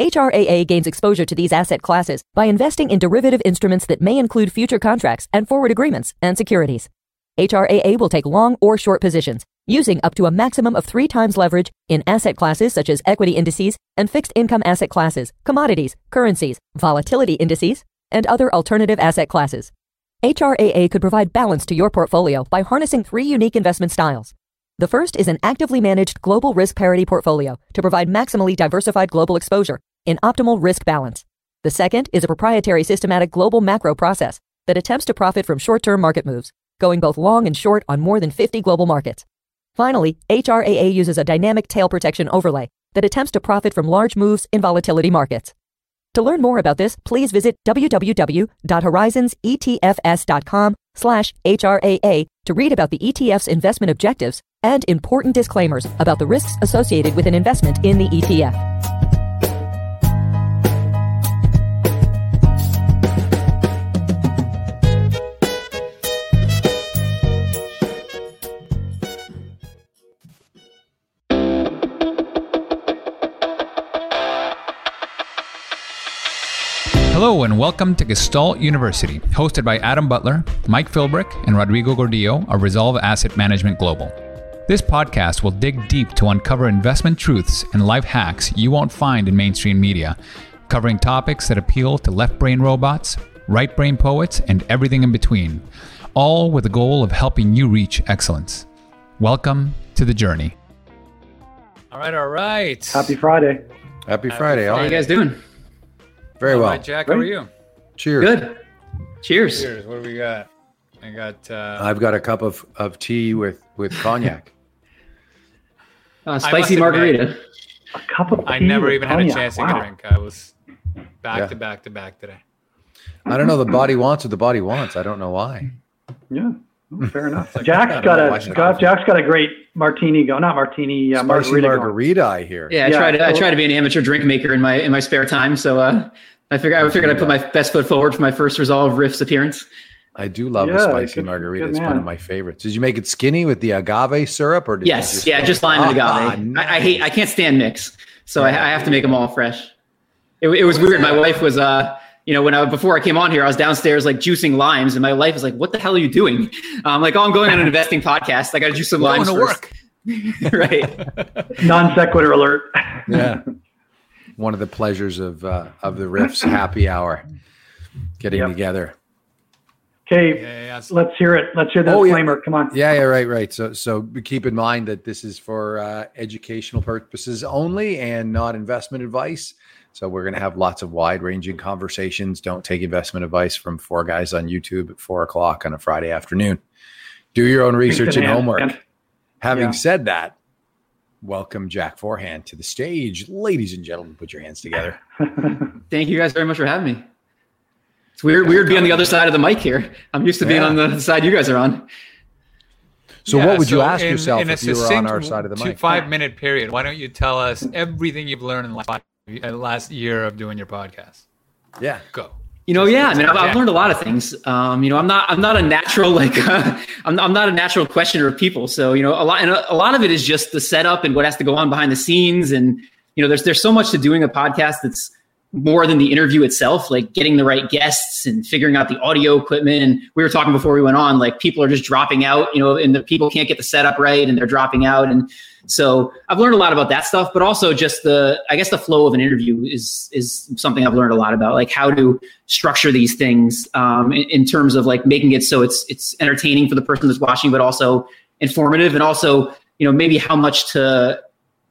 HRAA gains exposure to these asset classes by investing in derivative instruments that may include future contracts and forward agreements and securities. HRAA will take long or short positions, using up to a maximum of three times leverage in asset classes such as equity indices and fixed income asset classes, commodities, currencies, volatility indices, and other alternative asset classes. HRAA could provide balance to your portfolio by harnessing three unique investment styles. The first is an actively managed global risk parity portfolio to provide maximally diversified global exposure in optimal risk balance. The second is a proprietary systematic global macro process that attempts to profit from short-term market moves, going both long and short on more than 50 global markets. Finally, HRAA uses a dynamic tail protection overlay that attempts to profit from large moves in volatility markets. To learn more about this, please visit www.horizonsetfs.com slash HRAA to read about the ETF's investment objectives and important disclaimers about the risks associated with an investment in the ETF. Hello and welcome to Gestalt University, hosted by Adam Butler, Mike Philbrick, and Rodrigo Gordillo of Resolve Asset Management Global. This podcast will dig deep to uncover investment truths and life hacks you won't find in mainstream media, covering topics that appeal to left brain robots, right brain poets, and everything in between, all with the goal of helping you reach excellence. Welcome to the journey. All right, all right. Happy Friday. Happy Friday. How all. you guys doing? Very well. right, Jack, how are you? Cheers. Good. Cheers. Cheers. What do we got? I got. Uh, I've got a cup of, of tea with, with cognac. Uh, must spicy admit- margarita. A cup of I never with even had a chance to wow. get drink. I was back Yeah. to back to back today. I don't know. The body wants what the body wants. I don't know why. Yeah, well, fair enough. like- Jack's I got a why it's got, not- Jack's got a great martini go. Not martini, uh, Spicy margarita. going. I hear. Yeah, I Yeah, try to I try to be an amateur drink maker in my in my spare time. So uh, I figured I figured I'd put my best foot forward for my first Resolve Riffs appearance. I do love a spicy good- margarita. good it's one of my favorites. Did you make it skinny with the agave syrup or did you Yes, yeah, just lime and Ah, agave. I, I hate I can't stand mix, so I, Yeah. I have to make them all fresh. It, it was weird. My wife was uh. You know, when I before I came on here, I was downstairs like juicing limes, and my wife was like, "What the hell are you doing?" I'm like, "Oh, I'm going on an investing podcast. I got to juice some Going limes to first." work. right? Non sequitur alert. Yeah. one of the pleasures of uh, of the riffs happy hour. Getting Yep. together. Okay, Yeah, yeah, yeah. let's hear it. Let's hear the Oh, yeah. disclaimer. Come on. Yeah, yeah, right, right. So, so keep in mind that this is for uh, educational purposes only and not investment advice. So, we're going to have lots of wide-ranging conversations. Don't take investment advice from four guys on YouTube at four o'clock on a Friday afternoon. Do your own research and Hand- homework. hand- Having Yeah. said that, welcome Jack Forehand to the stage, ladies and gentlemen. Put your hands together. Thank you guys very much for having me. It's weird, weird being on the other side of the mic here. I'm used to being Yeah. on the side you guys are on. So, Yeah, what would you ask in- yourself in if you were on our side of the two- mic? Five minute period. Why don't you tell us everything you've learned in the last, uh, last year of doing your podcast? Yeah. Go. You know, yeah. I mean, I've, I've learned a lot of things. Um, you know, I'm not, I'm not a natural like, I'm, I'm not a natural questioner of people. So, you know, a lot, and a, a lot of it is just the setup and what has to go on behind the scenes. And you know, there's, there's so much to doing a podcast that's more than the interview itself, like getting the right guests and figuring out the audio equipment. And we were talking before we went on, like people are just dropping out, you know, and the people can't get the setup right and they're dropping out. And so I've learned a lot about that stuff, but also just the, I guess the flow of an interview is, is something I've learned a lot about, like how to structure these things um, in, in terms of like making it so it's, it's entertaining for the person that's watching, but also informative and also, you know, maybe how much to,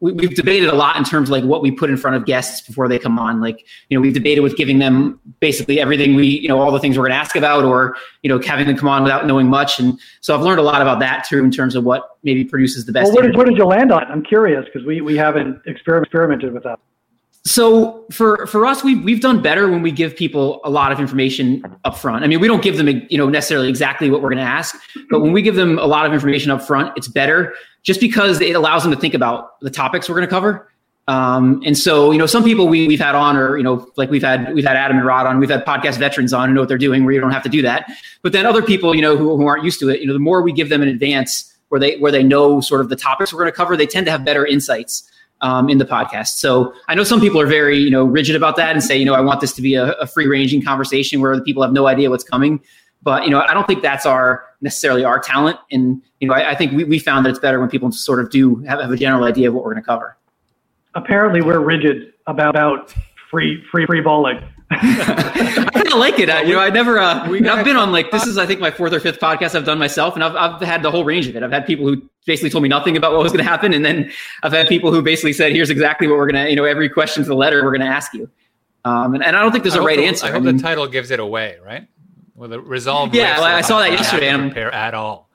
we, we've debated a lot in terms of like what we put in front of guests before they come on. Like, you know, we've debated with giving them basically everything we, you know, all the things we're going to ask about, or you know, having them come on without knowing much. And so I've learned a lot about that too, in terms of what maybe produces the best. Well, where did, where did you land on? I'm curious because we, we haven't exper- experimented with that. So for for us, we've we've done better when we give people a lot of information up front. I mean, we don't give them you know necessarily exactly what we're going to ask, but when we give them a lot of information up front, it's better just because it allows them to think about the topics we're going to cover. Um, and so, you know, some people we, we've had on, or you know, like we've had we've had Adam and Rod on, we've had podcast veterans on, who know what they're doing, where you don't have to do that. But then other people, you know, who, who aren't used to it, you know, the more we give them in advance, where they where they know sort of the topics we're going to cover, they tend to have better insights um, in the podcast. So I know some people are very, you know, rigid about that and say, you know, I want this to be a, a free ranging conversation where the people have no idea what's coming. But you know, I don't think that's our necessarily our talent. And you know, I, I think we, we found that it's better when people sort of do have, have a general idea of what we're going to cover. Apparently, we're rigid about, free free free balling. I kind of like it. I, you know, I never. Uh, I've been on like this is I think my fourth or fifth podcast I've done myself, and I've I've had the whole range of it. I've had people who basically told me nothing about what was going to happen, and then I've had people who basically said, "Here's exactly what we're going to." You know, every question to the letter we're going to ask you. Um, and, and, I don't think there's a right the, answer. I hope I mean, the title gives it away, right? With a resolve. Yeah, well, I saw that yesterday. And prepare at all.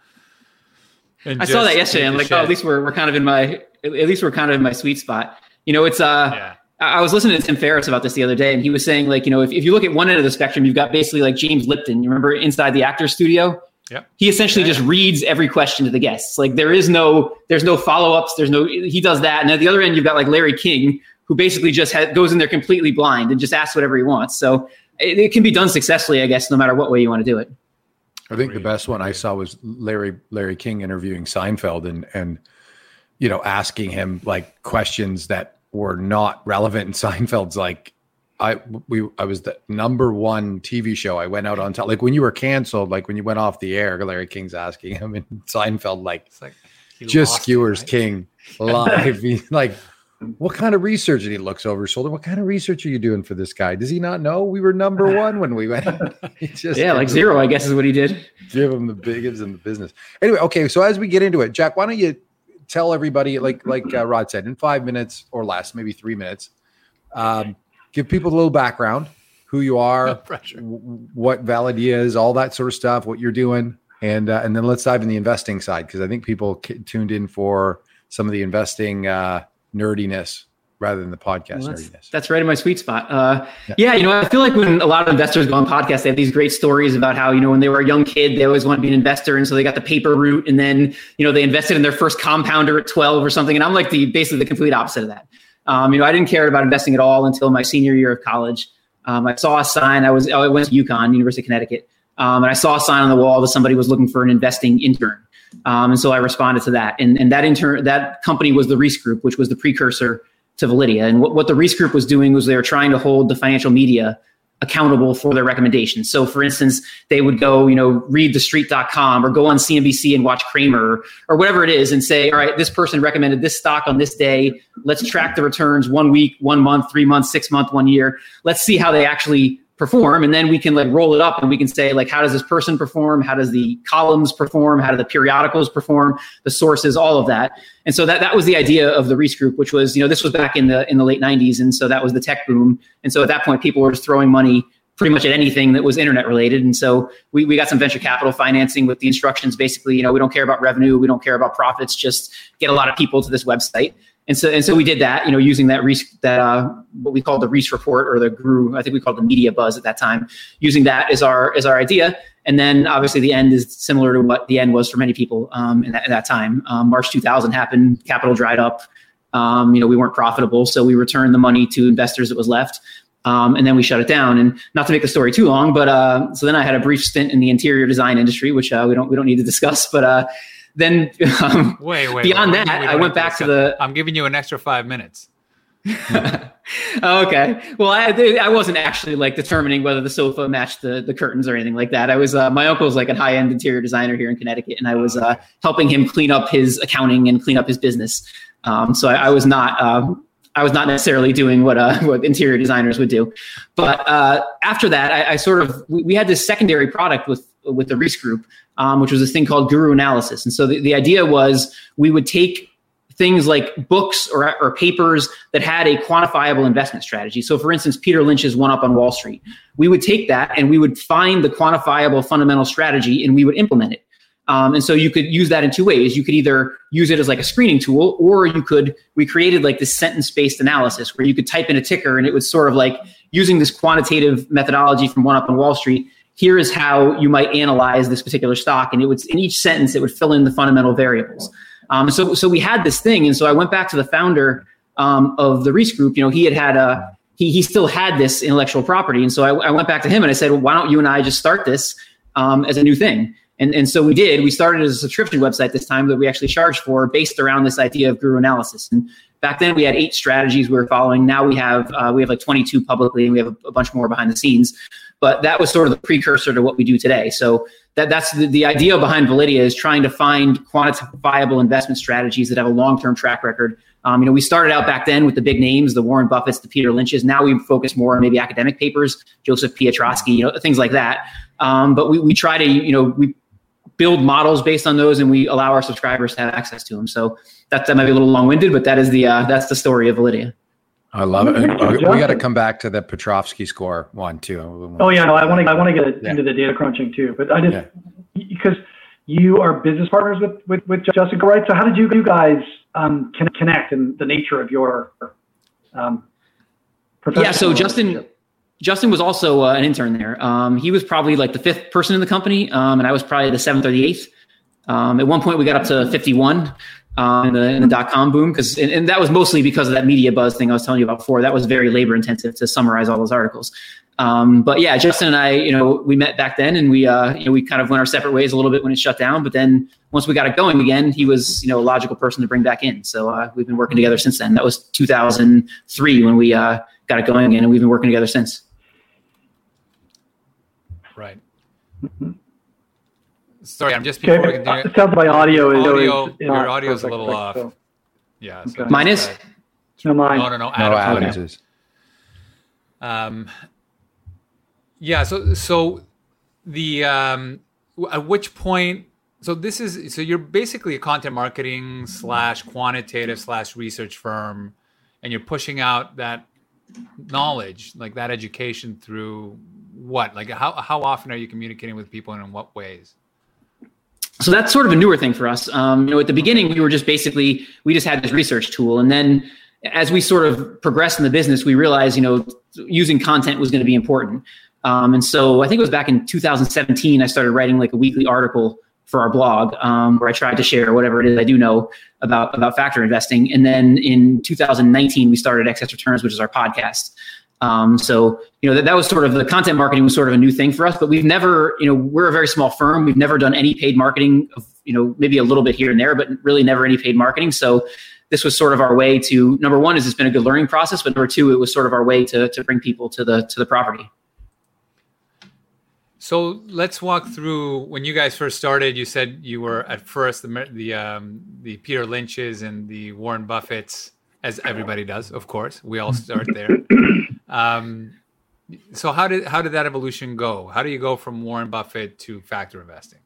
And I saw that yesterday. I'm like, oh, at least we're we're kind of in my at least we're kind of in my sweet spot. You know, it's uh. Yeah I was listening to Tim Ferriss about this the other day, and he was saying, like, you know, if, if you look at one end of the spectrum, you've got basically like James Lipton. You remember inside the actor's studio? Yeah. He essentially yeah, just yeah. reads every question to the guests. Like there is no, there's no follow ups. There's no, he does that. And at the other end, you've got like Larry King, who basically just goes in there completely blind and just asks whatever he wants. So it, it, can be done successfully, I guess, no matter what way you want to do it. I think the best one I saw was Larry Larry King interviewing Seinfeld and and you know asking him like questions that were not relevant. And Seinfeld's like, I we I was the number one TV show. I went out on top. Like when you were canceled, like when you went off the air, Larry King's asking him, and Seinfeld like, like just skewers right? King live. like, what kind of research? And he looks over his shoulder. What kind of research are you doing for this guy? Does he not know we were number one when we went? just yeah, like zero, I guess is what he did. Give him the biggest in the business. Anyway, okay. So as we get into it, Jack, why don't you tell everybody, like like uh, Rod said, in five minutes or less, maybe three minutes, um, give people a little background, who you are, w- what Validea is, all that sort of stuff, what you're doing, and uh, and then let's dive in the investing side because I think people tuned in for some of the investing uh, nerdiness rather than the podcast well, that's, that's, right in my sweet spot. Uh, yeah. yeah. you know, I feel like when a lot of investors go on podcasts, they have these great stories about how, you know, when they were a young kid, they always want to be an investor. And so they got the paper route and then, you know, they invested in their first compounder at 12 or something. And I'm like the, basically the complete opposite of that. Um, you know, I didn't care about investing at all until my senior year of college. Um, I saw a sign, I was, I went to UConn, University of Connecticut. Um, and I saw a sign on the wall that somebody was looking for an investing intern. Um, and so I responded to that. And, and that intern, that company was the Reese Group, which was the precursor to Validea. And what, what the Reese Group was doing was they were trying to hold the financial media accountable for their recommendations. So for instance, they would go, you know, read thestreet.com or go on CNBC and watch Cramer or whatever it is and say, all right, this person recommended this stock on this day. Let's track the returns one week, one month, three months, six month, one year. Let's see how they actually perform and then we can like roll it up and we can say like how does this person perform? How does the columns perform? How do the periodicals perform? The sources all of that. And so that that was the idea of the reese group which was you know this was back in the in the late 90s and so that was the tech boom. And so at that point people were just throwing money pretty much at anything that was internet related. And so we, we got some venture capital financing with the instructions basically you know we don't care about revenue we don't care about profits just get a lot of people to this website and so and so we did that, you know, using that that uh, what we called the Reese report or the GRU, I think we called the media buzz at that time, using that as our as our idea. And then obviously the end is similar to what the end was for many people um, in, that, at that time. Um, March 2000 happened, capital dried up. Um, you know, we weren't profitable, so we returned the money to investors that was left. Um, and then we shut it down. And not to make the story too long, but uh, so then I had a brief stint in the interior design industry, which uh, we don't we don't need to discuss. But uh, then um, wait, wait, beyond wait, that, I went back to the. I'm giving you an extra five minutes. okay. Well, I, I wasn't actually like determining whether the sofa matched the, the curtains or anything like that. I was uh, my uncle's like a high end interior designer here in Connecticut, and I was uh, helping him clean up his accounting and clean up his business. Um, so I, I, was not um, I was not necessarily doing what uh, what interior designers would do. But uh, after that, I, I sort of we, we, had this secondary product with with the Reese Group um, which was this thing called Guru Analysis. And so the, the idea was we would take things like books or, or papers that had a quantifiable investment strategy. So, for instance, Peter Lynch's One Up on Wall Street. We would take that and we would find the quantifiable fundamental strategy and we would implement it. Um, and so you could use that in two ways. You could either use it as like a screening tool, or you could, we created like this sentence based analysis where you could type in a ticker and it was sort of like using this quantitative methodology from One Up on Wall Street. Here is how you might analyze this particular stock. And it would, in each sentence, it would fill in the fundamental variables. Um, so, so we had this thing. And so I went back to the founder um, of the Reese Group. You know, he had had a, he, he still had this intellectual property. And so I, I went back to him and I said, well, why don't you and I just start this um, as a new thing? And, and so we did. We started as a subscription website this time that we actually charged for based around this idea of guru analysis. And back then we had eight strategies we were following. Now we have uh, we have like 22 publicly and we have a, a, bunch more behind the scenes. But that was sort of the precursor to what we do today. So that, that's the, the idea behind Validea is trying to find quantifiable investment strategies that have a long-term track record. Um, you know, we started out back then with the big names, the Warren Buffetts, the Peter Lynches. Now we focus more on maybe academic papers, Joseph Piotroski, you know, things like that. Um, but we, we try to, you know, we build models based on those, and we allow our subscribers to have access to them. So that, that might be a little long winded, but that is the uh, that's the story of Validea. I love it. Uh, we got to come back to the Piotroski score one too. Oh yeah, no, I want to I want to get yeah. into the data crunching too, but I just yeah. because you are business partners with with, with Justin, right? So how did you you guys um, connect and the nature of your um, yeah? So Justin. Justin was also uh, an intern there. Um, he was probably like the fifth person in the company, um, and I was probably the seventh or the eighth. Um, at one point, we got up to 51 um, in the, in the dot com boom, because and, and, that was mostly because of that media buzz thing I was telling you about before. That was very labor intensive to summarize all those articles. Um, but yeah, Justin and I, you know, we met back then, and we, uh, you know, we kind of went our separate ways a little bit when it shut down. But then once we got it going again, he was, you know, a logical person to bring back in. So uh, we've been working together since then. That was 2003 when we uh, got it going again, and we've been working together since. Right. Mm-hmm. Sorry, I'm just before okay. continue. It sounds my audio is audio, is, your audio is a little off. So. Yeah. So okay. Mine is. No, mine. No, no, no. Adam's no, Adam's Um. Yeah. So, so the um, at which point? So this is so you're basically a content marketing slash quantitative slash research firm, and you're pushing out that knowledge, like that education through what? Like how how often are you communicating with people and in what ways? So that's sort of a newer thing for us. Um, you know, at the beginning, we were just basically we just had this research tool, and then as we sort of progressed in the business, we realized you know using content was going to be important. Um, and so I think it was back in 2017 I started writing like a weekly article for our blog um, where I tried to share whatever it is I do know about about factor investing. And then in 2019 we started Excess Returns, which is our podcast. Um, so you know that, that was sort of the content marketing was sort of a new thing for us, but we've never, you know, we're a very small firm. We've never done any paid marketing of, you know, maybe a little bit here and there, but really never any paid marketing. So this was sort of our way to number one is it's been a good learning process, but number two, it was sort of our way to to bring people to the to the property. So let's walk through when you guys first started. You said you were at first the the um, the Peter Lynch's and the Warren Buffett's, as everybody does, of course. We all start there. Um, so how did how did that evolution go? How do you go from Warren Buffett to factor investing?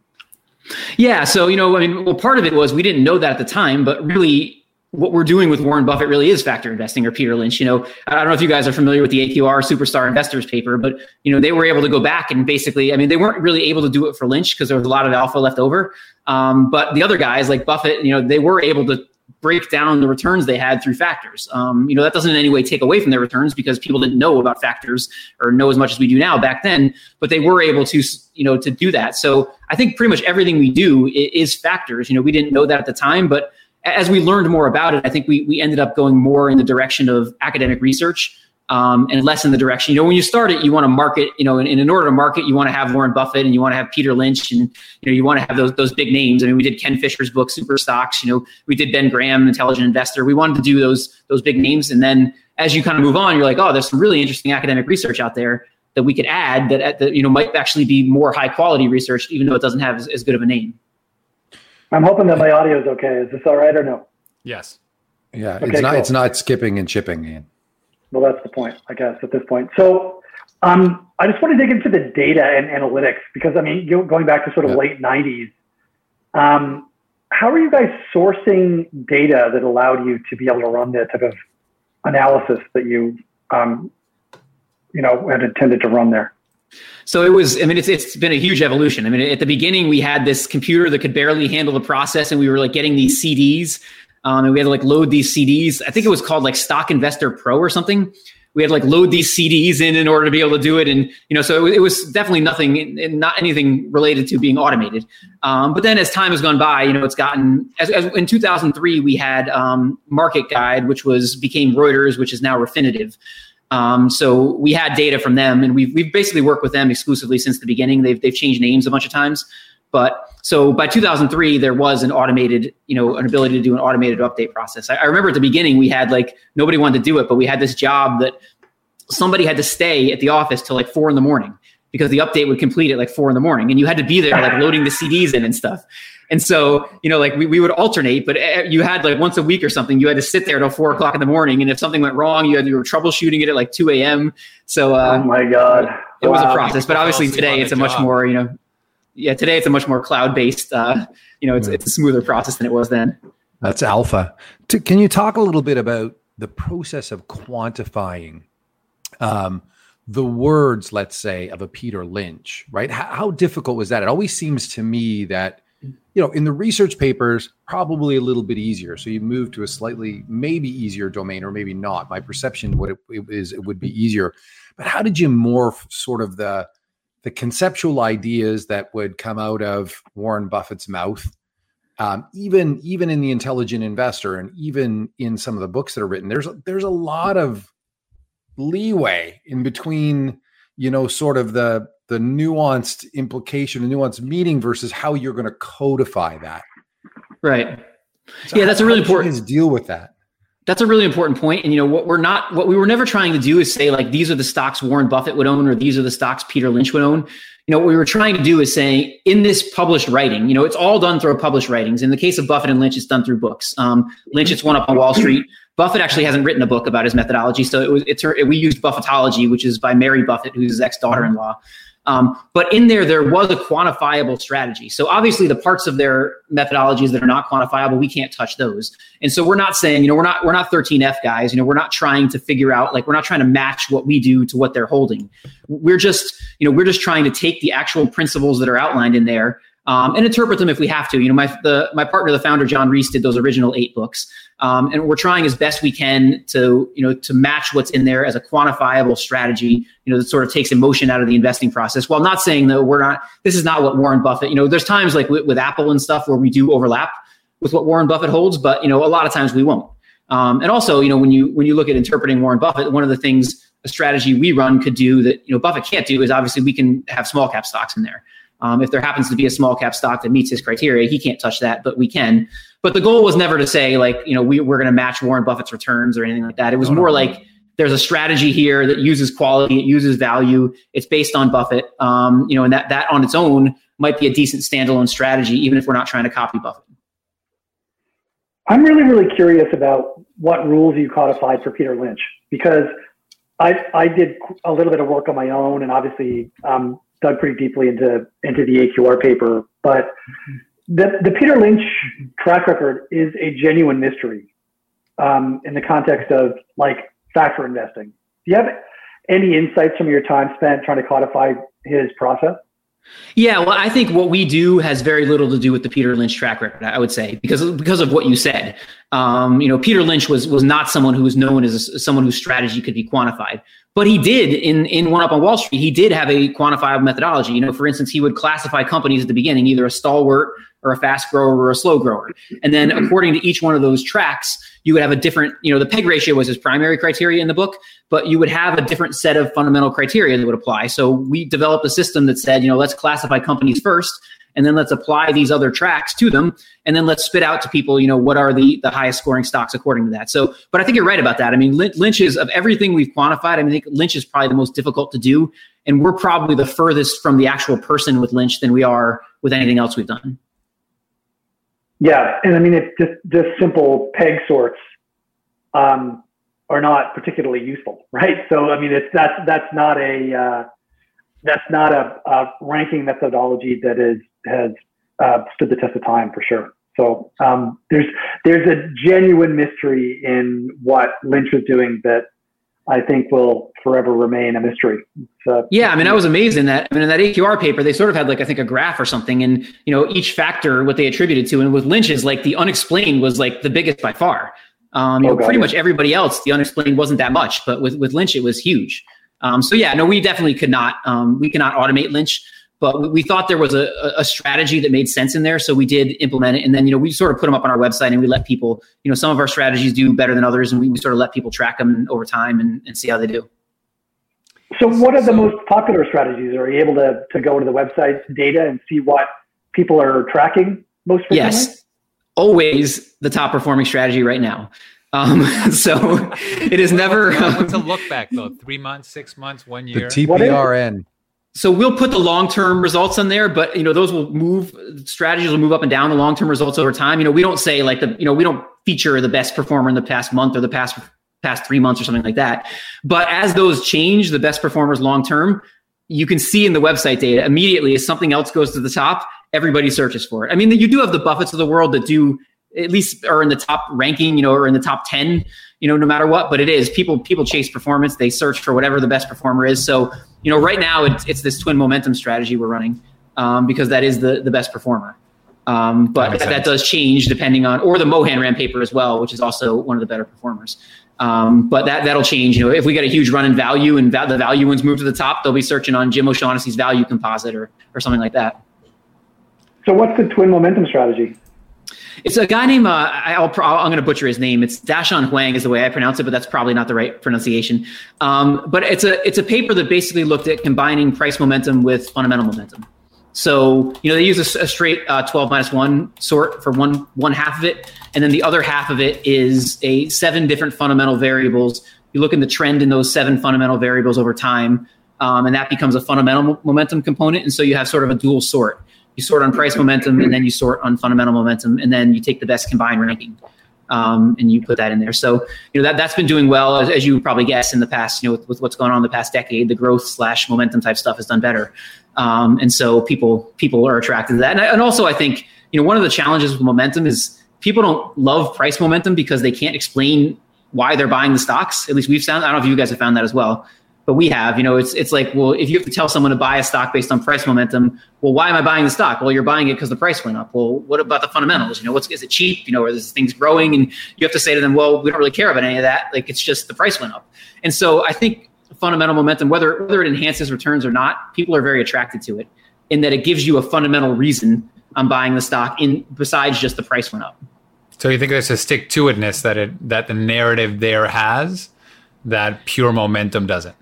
Yeah, so you know, I mean, well, part of it was we didn't know that at the time, but really, what we're doing with Warren Buffett really is factor investing or Peter Lynch. You know, I don't know if you guys are familiar with the AQR Superstar Investors paper, but you know, they were able to go back and basically, I mean, they weren't really able to do it for Lynch because there was a lot of alpha left over. Um, but the other guys like Buffett, you know, they were able to break down the returns they had through factors. Um, you know, that doesn't in any way take away from their returns because people didn't know about factors or know as much as we do now back then, but they were able to, you know, to do that. So I think pretty much everything we do is factors. You know, we didn't know that at the time, but as we learned more about it, I think we, we ended up going more in the direction of academic research um, and less in the direction. You know, when you start it, you want to market. You know, and, and, in order to market, you want to have Warren Buffett and you want to have Peter Lynch, and you know, you want to have those those big names. I mean, we did Ken Fisher's book, Super Stocks. You know, we did Ben Graham, Intelligent Investor. We wanted to do those those big names, and then as you kind of move on, you're like, oh, there's some really interesting academic research out there that we could add that, that you know might actually be more high quality research, even though it doesn't have as, as good of a name. I'm hoping that my audio is okay. Is this all right or no? Yes. Yeah, okay, it's not. Cool. It's not skipping and chipping. Ian. Well, that's the point, I guess, at this point. So um, I just want to dig into the data and analytics because, I mean, going back to sort of late 90s, um, how are you guys sourcing data that allowed you to be able to run the type of analysis that you, um, you know, had intended to run there? So it was, I mean, it's, it's been a huge evolution. I mean, at the beginning, we had this computer that could barely handle the process, and we were like getting these CDs, um, and we had to like load these CDs. I think it was called like Stock Investor Pro or something. We had to like load these CDs in in order to be able to do it, and you know, so it, it was definitely nothing, not anything related to being automated. Um, but then as time has gone by, you know, it's gotten. As, as in 2003, we had um, Market Guide, which was became Reuters, which is now Refinitiv. Um, so we had data from them, and we've we've basically worked with them exclusively since the beginning. They've they've changed names a bunch of times, but so by 2003 there was an automated, you know, an ability to do an automated update process. I, I remember at the beginning we had like nobody wanted to do it, but we had this job that somebody had to stay at the office till like four in the morning because the update would complete at like four in the morning, and you had to be there like loading the CDs in and stuff. And so, you know, like we, we would alternate, but eh, you had like once a week or something, you had to sit there till four o'clock in the morning. And if something went wrong, you had you were troubleshooting it at like 2 a.m. So, uh, oh my God. It wow. was a process, but obviously today it's a much more, you know, yeah, today it's a much more cloud based, uh, you know, it's, it's a smoother process than it was then. That's alpha. can you talk a little bit about the process of quantifying um, the words, let's say, of a Peter Lynch, right? How, how, difficult was that? It always seems to me that you know, in the research papers, probably a little bit easier. So you move to a slightly maybe easier domain, or maybe not. My perception would it, it is it would be easier. But how did you morph sort of the the conceptual ideas that would come out of Warren Buffett's mouth, um, even even in the Intelligent Investor, and even in some of the books that are written? There's there's a lot of leeway in between, you know, sort of the the nuanced implication, the nuanced meaning versus how you're going to codify that. Right. So yeah, that's a really important. Deal with that. That's a really important point. And you know what we're not, what we were never trying to do is say like these are the stocks Warren Buffett would own or these are the stocks Peter Lynch would own. You know what we were trying to do is say in this published writing, you know, it's all done through published writings. In the case of Buffett and Lynch, it's done through books. Um, Lynch, it's one up on Wall Street. Buffett actually hasn't written a book about his methodology, so it was it's her, we used Buffettology, which is by Mary Buffett, who's his ex daughter-in-law. Um, but in there, there was a quantifiable strategy. So obviously, the parts of their methodologies that are not quantifiable, we can't touch those. And so we're not saying, you know, we're not we're not 13F guys. You know, we're not trying to figure out like we're not trying to match what we do to what they're holding. We're just, you know, we're just trying to take the actual principles that are outlined in there um, and interpret them if we have to. You know, my the my partner, the founder John Reese, did those original eight books. Um, and we're trying as best we can to you know to match what's in there as a quantifiable strategy you know that sort of takes emotion out of the investing process while not saying that we're not this is not what warren buffett you know there's times like with, with apple and stuff where we do overlap with what warren buffett holds but you know a lot of times we won't um, and also you know when you when you look at interpreting warren buffett one of the things a strategy we run could do that you know buffett can't do is obviously we can have small cap stocks in there um, if there happens to be a small cap stock that meets his criteria, he can't touch that, but we can. But the goal was never to say like, you know, we, we're going to match Warren Buffett's returns or anything like that. It was more like there's a strategy here that uses quality, it uses value, it's based on Buffett, um, you know, and that that on its own might be a decent standalone strategy, even if we're not trying to copy Buffett. I'm really, really curious about what rules you codified for Peter Lynch because I I did a little bit of work on my own, and obviously um, dug pretty deeply into into the AQR paper, but the the Peter Lynch track record is a genuine mystery um, in the context of like factor investing. Do you have any insights from your time spent trying to codify his process? Yeah, well, I think what we do has very little to do with the Peter Lynch track record. I would say because because of what you said. Um, you know, Peter Lynch was was not someone who was known as a, someone whose strategy could be quantified. But he did in in One Up on Wall Street. He did have a quantifiable methodology. You know, for instance, he would classify companies at the beginning, either a stalwart or a fast grower or a slow grower, and then according to each one of those tracks, you would have a different. You know, the peg ratio was his primary criteria in the book, but you would have a different set of fundamental criteria that would apply. So we developed a system that said, you know, let's classify companies first and then let's apply these other tracks to them and then let's spit out to people you know what are the the highest scoring stocks according to that so but i think you're right about that i mean lynch is of everything we've quantified i mean i think lynch is probably the most difficult to do and we're probably the furthest from the actual person with lynch than we are with anything else we've done yeah and i mean it's just just simple peg sorts um, are not particularly useful right so i mean it's that's that's not a uh, that's not a, a ranking methodology that is has uh, stood the test of time for sure. So um, there's there's a genuine mystery in what Lynch was doing that I think will forever remain a mystery. Uh, yeah, I mean, I was amazed in that. I mean, in that AQR paper, they sort of had like I think a graph or something, and you know, each factor what they attributed to, and with Lynch's, like the unexplained was like the biggest by far. Um, you oh, know, pretty much everybody else, the unexplained wasn't that much, but with with Lynch, it was huge. Um, so yeah, no, we definitely could not. Um, we cannot automate Lynch but we, we thought there was a, a, strategy that made sense in there. So we did implement it. And then, you know, we sort of put them up on our website and we let people, you know, some of our strategies do better than others. And we, we sort of let people track them over time and, and see how they do. So what are the most popular strategies? Are you able to, to go to the website data and see what people are tracking most frequently? Yes, always the top performing strategy right now. Um, so it is never. What's a look back though? Three months, six months, one year. The TPRN so we'll put the long-term results on there, but you know those will move. Strategies will move up and down the long-term results over time. You know we don't say like the you know we don't feature the best performer in the past month or the past past three months or something like that. But as those change, the best performers long-term, you can see in the website data immediately as something else goes to the top, everybody searches for it. I mean, you do have the Buffetts of the world that do at least are in the top ranking, you know, or in the top ten you know, no matter what. But it is people people chase performance. They search for whatever the best performer is. So you know, right now it's it's this twin momentum strategy we're running um, because that is the the best performer. Um, but that, that, does change depending on, or the Mohanram paper as well, which is also one of the better performers. Um, but that that'll change. You know, if we get a huge run in value and va- the value ones move to the top, they'll be searching on Jim O'Shaughnessy's value composite or or something like that. So, what's the twin momentum strategy? It's a guy named uh, I'll, i am going to butcher his name. It's Dashan Huang is the way I pronounce it, but that's probably not the right pronunciation. Um, but it's a it's a paper that basically looked at combining price momentum with fundamental momentum. So you know they use a, a straight uh, 12 minus one sort for one one half of it, and then the other half of it is a seven different fundamental variables. You look in the trend in those seven fundamental variables over time, um, and that becomes a fundamental momentum component. And so you have sort of a dual sort you sort on price momentum and then you sort on fundamental momentum and then you take the best combined ranking um, and you put that in there. So you know that, that's been doing well. As, as you probably guess in the past you know with, with, what's going on in the past decade the growth slash momentum type stuff has done better. Um, and so people people are attracted to that. And, I, and also i think you know one of the challenges with momentum is people don't love price momentum because they can't explain why they're buying the stocks. At least we've found i don't know if you guys have found that as well but we have, you know, it's it's like, well, if you have to tell someone to buy a stock based on price momentum, well, why am I buying the stock? Well, you're buying it because the price went up. Well, what about the fundamentals? You know, what's is it cheap? You know, or this thing's growing, and you have to say to them, well, we don't really care about any of that. Like it's just the price went up. And so I think fundamental momentum, whether whether it enhances returns or not, people are very attracted to it in that it gives you a fundamental reason I'm buying the stock in besides just the price went up. So you think there's a stick to itness that it that the narrative there has that pure momentum doesn't?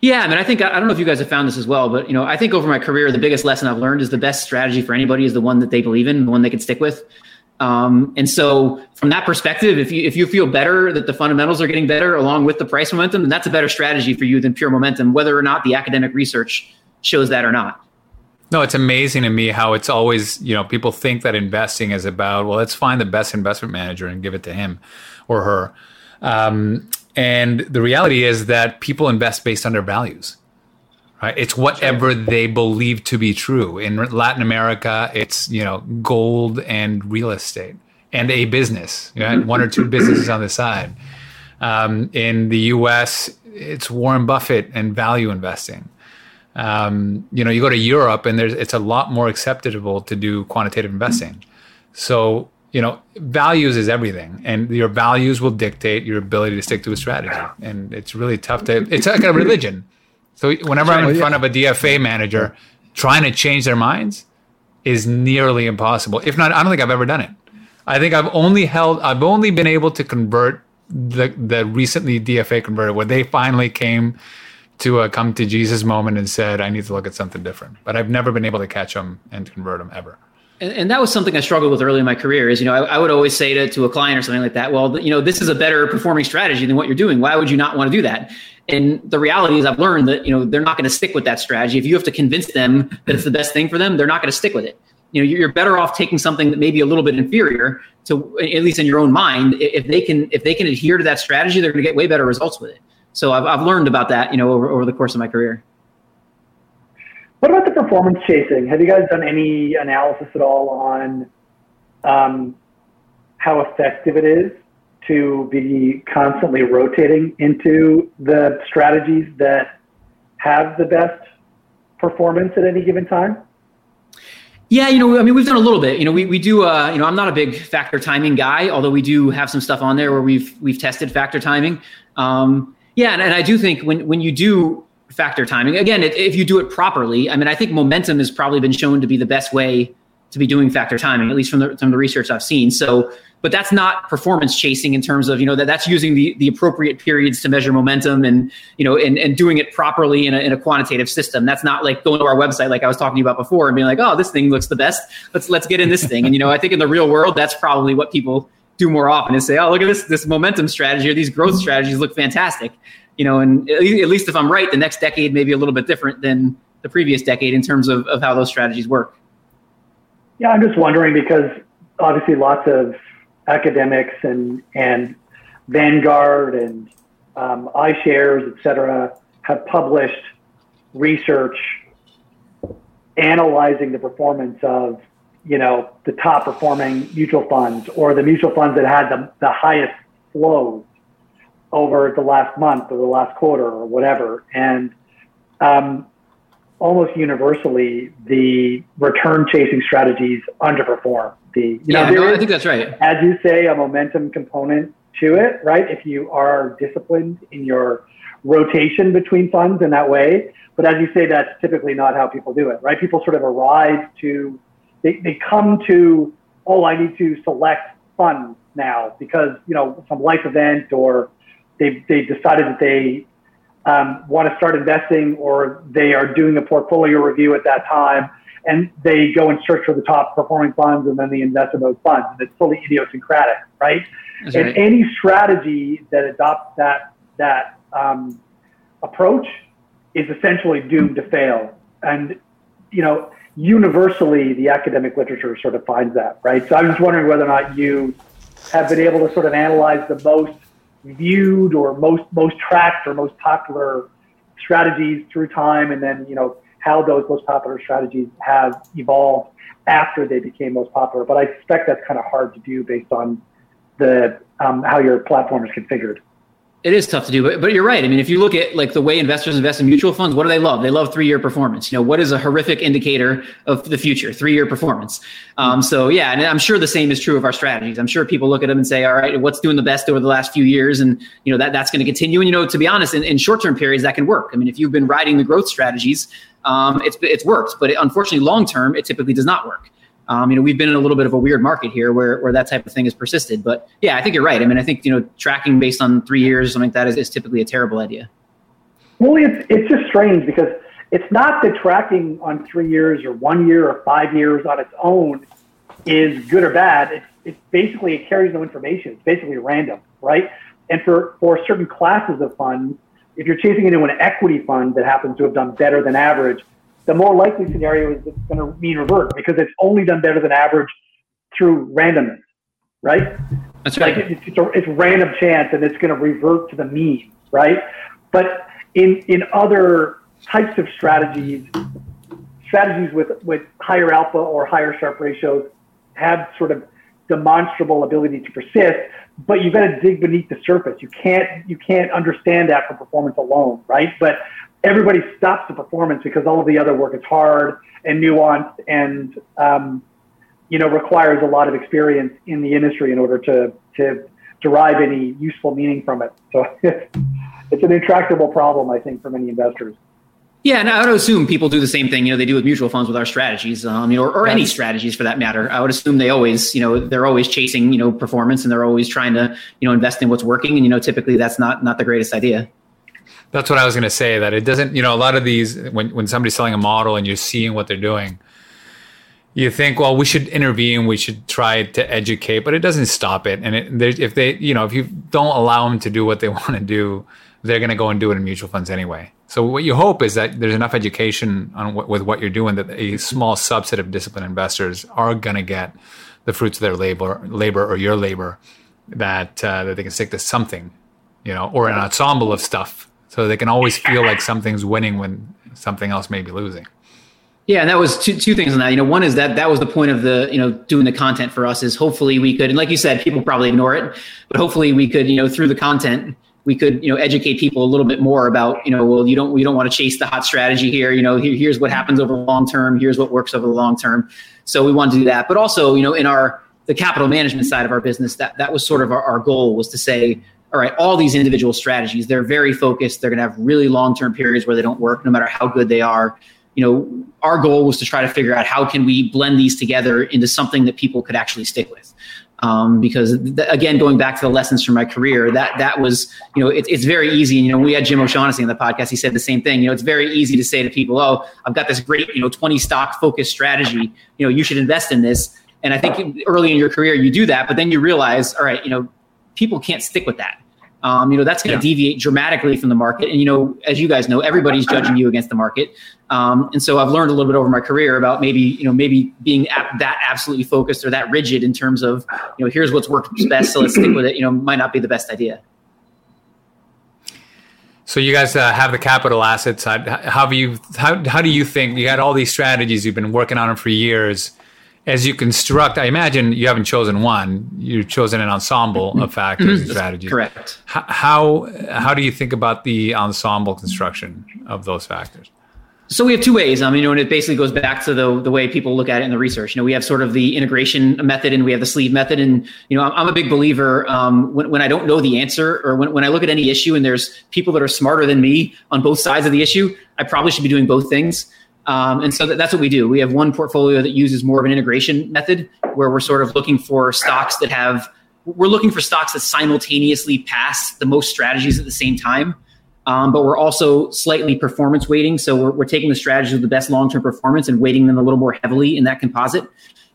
Yeah, I mean, I think I don't know if you guys have found this as well, but you know, I think over my career, the biggest lesson I've learned is the best strategy for anybody is the one that they believe in, the one they can stick with. Um, and so, from that perspective, if you if you feel better that the fundamentals are getting better along with the price momentum, then that's a better strategy for you than pure momentum, whether or not the academic research shows that or not. No, it's amazing to me how it's always, you know, people think that investing is about, well, let's find the best investment manager and give it to him or her. Um, and the reality is that people invest based on their values. Right? It's whatever they believe to be true. In Latin America, it's you know gold and real estate and a business, right? One or two businesses on the side. Um, in the U.S., it's Warren Buffett and value investing. Um, you know, you go to Europe, and there's it's a lot more acceptable to do quantitative investing. So you know, values is everything, and your values will dictate your ability to stick to a strategy. And it's really tough to. It's like a religion. So whenever I'm in front of a DFA manager, trying to change their minds is nearly impossible. If not, I don't think I've ever done it. I think I've only held. I've only been able to convert the the recently DFA converted where they finally came to a come to Jesus moment and said, "I need to look at something different." But I've never been able to catch them and convert them ever and, and, that was something I struggled with early in my career. Is you know I, I, would always say to to a client or something like that, well, you know, this is a better performing strategy than what you're doing. Why would you not want to do that? And the reality is, I've learned that you know they're not going to stick with that strategy. If you have to convince them that it's the best thing for them, they're not going to stick with it. You know, you're better off taking something that may be a little bit inferior to, at least in your own mind. If they can if they can adhere to that strategy, they're going to get way better results with it. So I've I've learned about that, you know, over, over the course of my career. What about the performance chasing? Have you guys done any analysis at all on um, how effective it is to be constantly rotating into the strategies that have the best performance at any given time? Yeah, you know, I mean, we've done a little bit. You know, we, we do. Uh, you know, I'm not a big factor timing guy, although we do have some stuff on there where we've we've tested factor timing. Um, yeah, and, and I do think when when you do factor timing. Again, if you do it properly, I mean, I think momentum has probably been shown to be the best way to be doing factor timing, at least from the from the research I've seen. So but that's not performance chasing in terms of you know that that's using the the appropriate periods to measure momentum and you know and, and doing it properly in a, in a quantitative system. That's not like going to our website like i was talking about before and being like oh this thing looks the best. Let's let's get in this thing. And you know i think in the real world that's probably what people do more often is say oh look at this this momentum strategy or these growth strategies look fantastic you know and at least if i'm right the next decade may be a little bit different than the previous decade in terms of, of how those strategies work. Yeah i'm just wondering because obviously lots of academics and and Vanguard and um, iShares, et cetera, have published research analyzing the performance of you know the top performing mutual funds or the mutual funds that had the, the highest flows over the last month or the last quarter or whatever and um, almost universally the return chasing strategies underperform the you yeah, know, no, I think that's right. As you say, a momentum component to it, right? If you are disciplined in your rotation between funds in that way. But as you say, that's typically not how people do it, right? People sort of arrive to, they, they come to, oh, I need to select funds now because, you know, some life event or they, they decided that they um, want to start investing or they are doing a portfolio review at that time and they go and search for the top performing funds and then they invest in those funds. And it's fully idiosyncratic, right? That's and right. any strategy that adopts that that um, approach is essentially doomed to fail. And you know, universally, the academic literature sort of finds that, right? So I'm just wondering whether or not you have been able to sort of analyze the most viewed or most most tracked or most popular strategies through time, and then you know how those most popular strategies have evolved after they became most popular. But I suspect that's kind of hard to do based on the um, how your platform is configured. It is tough to do, but, but you're right. I mean, if you look at like the way investors invest in mutual funds, what do they love? They love three year performance. You know, what is a horrific indicator of the future? Three year performance. Um, so yeah, and I'm sure the same is true of our strategies. I'm sure people look at them and say, all right, what's doing the best over the last few years? And you know, that that's going to continue. And you know, to be honest, in, in short term periods, that can work. I mean, if you've been riding the growth strategies, um, it's it's worked, but it, unfortunately, long term, it typically does not work. Um, you know, we've been in a little bit of a weird market here where, where that type of thing has persisted. But yeah, I think you're right. I mean, I think, you know, tracking based on three years or something like that is, is typically a terrible idea. Well, it's, it's just strange because it's not that tracking on three years or one year or five years on its own is good or bad. It's, it's basically, it carries no information. It's basically random, right? And for, for certain classes of funds, if you're chasing into an equity fund that happens to have done better than average, the more likely scenario is it's going to mean revert because it's only done better than average through randomness, right? That's right. Like it's, it's, a, it's random chance and it's going to revert to the mean, right? But in in other types of strategies, strategies with with higher alpha or higher Sharpe ratios have sort of demonstrable ability to persist, but you've got to dig beneath the surface. You can't you can't understand that from performance alone, right? But everybody stops the performance because all of the other work is hard and nuanced and um, you know requires a lot of experience in the industry in order to to derive any useful meaning from it. So it's an intractable problem, I think, for many investors. Yeah, and I would assume people do the same thing. You know, they do with mutual funds with our strategies, um, you know, or, or any strategies for that matter. I would assume they always, you know, they're always chasing, you know, performance, and they're always trying to, you know, invest in what's working. And you know, typically that's not not the greatest idea. That's what I was going to say. That it doesn't, you know, a lot of these when when somebody's selling a model and you're seeing what they're doing, you think, well, we should intervene, we should try to educate, but it doesn't stop it. And it, if they, you know, if you don't allow them to do what they want to do, they're going to go and do it in mutual funds anyway. So what you hope is that there's enough education on with what you're doing that a small subset of disciplined investors are going to get the fruits of their labor, labor or your labor, that uh, that they can stick to something, you know, or an ensemble of stuff so they can always feel like something's winning when something else may be losing. Yeah, and that was two two things on that. You know, one is that that was the point of the you know doing the content for us is hopefully we could, and like you said, people probably ignore it, but hopefully we could you know through the content we could you know educate people a little bit more about you know well you don't you don't want to chase the hot strategy here. You know here, here's what happens over the long term. Here's what works over the long term. So we wanted to do that. But also you know in our the capital management side of our business that that was sort of our, our goal was to say all right all these individual strategies they're very focused they're going to have really long term periods where they don't work no matter how good they are you know, our goal was to try to figure out how can we blend these together into something that people could actually stick with. Um, because th- again, going back to the lessons from my career, that that was, you know, it, it's very easy. You know, we had Jim O'Shaughnessy on the podcast. He said the same thing. You know, it's very easy to say to people, "Oh, I've got this great, you know, twenty stock focused strategy. You know, you should invest in this." And I think early in your career, you do that, but then you realize, all right, you know, people can't stick with that. Um, you know, that's going to yeah. deviate dramatically from the market. And, you know, as you guys know, everybody's judging you against the market. Um, and so I've learned a little bit over my career about maybe, you know, maybe being that absolutely focused or that rigid in terms of, you know, here's what's worked best. So let's stick with it, you know, might not be the best idea. So you guys uh, have the capital assets. How, how have you? How, how do you think you got all these strategies? You've been working on them for years as you construct, I imagine you haven't chosen one. You've chosen an ensemble of mm-hmm. factors and mm-hmm. strategies. Correct. How how do you think about the ensemble construction of those factors? So we have two ways. I mean, you know, and it basically goes back to the the way people look at it in the research. You know, we have sort of the integration method and we have the sleeve method. And you know, I'm, I'm a big believer um, when when I don't know the answer or when when I look at any issue and there's people that are smarter than me on both sides of the issue, I probably should be doing both things. Um, and so that, that's what we do. We have one portfolio that uses more of an integration method where we're sort of looking for stocks that have, we're looking for stocks that simultaneously pass the most strategies at the same time. Um, but we're also slightly performance weighting. So we're, we're taking the strategies with the best long term performance and weighting them a little more heavily in that composite.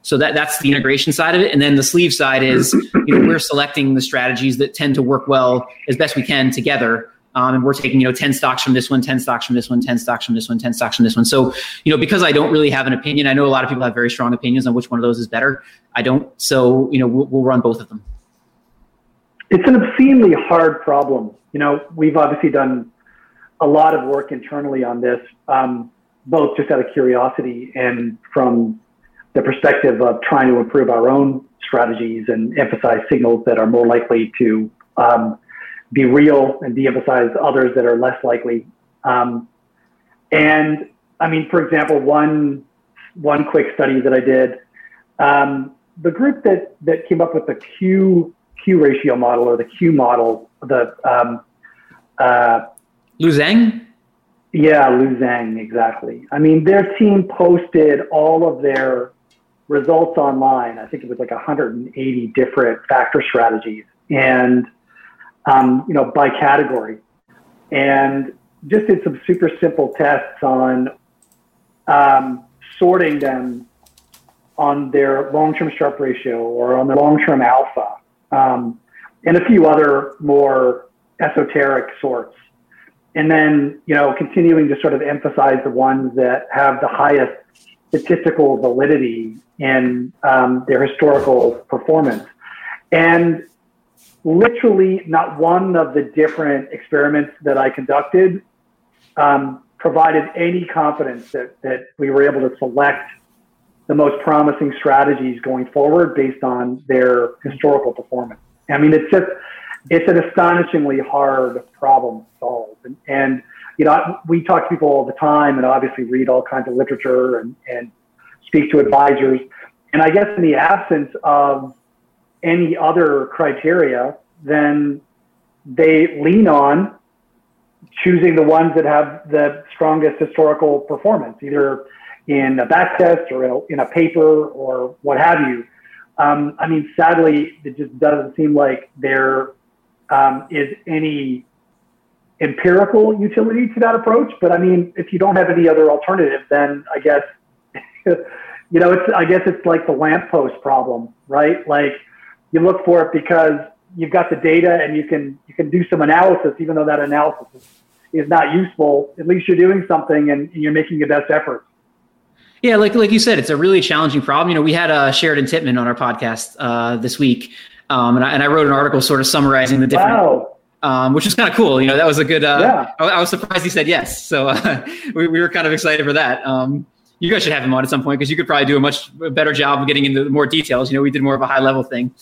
So that, that's the integration side of it. And then the sleeve side is you know, we're selecting the strategies that tend to work well as best we can together um, and we're taking, you know, 10 stocks from this one, 10 stocks from this one, 10 stocks from this one, 10 stocks from this one. So, you know, because I don't really have an opinion, I know a lot of people have very strong opinions on which one of those is better. I don't. So, you know, we'll, we'll run both of them. It's an obscenely hard problem. You know, we've obviously done a lot of work internally on this, um, both just out of curiosity and from the perspective of trying to improve our own strategies and emphasize signals that are more likely to um, be real and de-emphasize others that are less likely. Um, and I mean, for example, one one quick study that I did, um, the group that that came up with the Q Q ratio model or the Q model, the um, uh, Lu Zhang. Yeah, Lu Zhang, exactly. I mean, their team posted all of their results online. I think it was like 180 different factor strategies, and um, you know, by category, and just did some super simple tests on um, sorting them on their long-term Sharpe ratio or on their long-term alpha, um, and a few other more esoteric sorts. And then, you know, continuing to sort of emphasize the ones that have the highest statistical validity in um, their historical performance. And literally not one of the different experiments that I conducted um, provided any confidence that, that we were able to select the most promising strategies going forward based on their historical performance. I mean, it's just, it's an astonishingly hard problem to solve. And, and you know, we talk to people all the time and obviously read all kinds of literature and, and speak to advisors. And I guess in the absence of any other criteria, then they lean on choosing the ones that have the strongest historical performance, either in a back test or in a, paper or what have you. Um, I mean, sadly, it just doesn't seem like there um, is any empirical utility to that approach. But I mean, if you don't have any other alternative, then I guess, you know, it's, I guess it's like the lamppost problem, right? Like you look for it because you've got the data and you can you can do some analysis, even though that analysis is, is not useful. At least you're doing something and, and you're making your best effort. Yeah, like like you said, it's a really challenging problem. You know, we had uh, Sheridan Titman on our podcast uh, this week, um, and, I, and I wrote an article sort of summarizing the different. Wow. Um, which was kind of cool. You know, that was a good. Uh, yeah. I, I, was surprised he said yes, so uh, we, we were kind of excited for that. Um, you guys should have him on at some point because you could probably do a much better job of getting into more details. You know, we did more of a high level thing.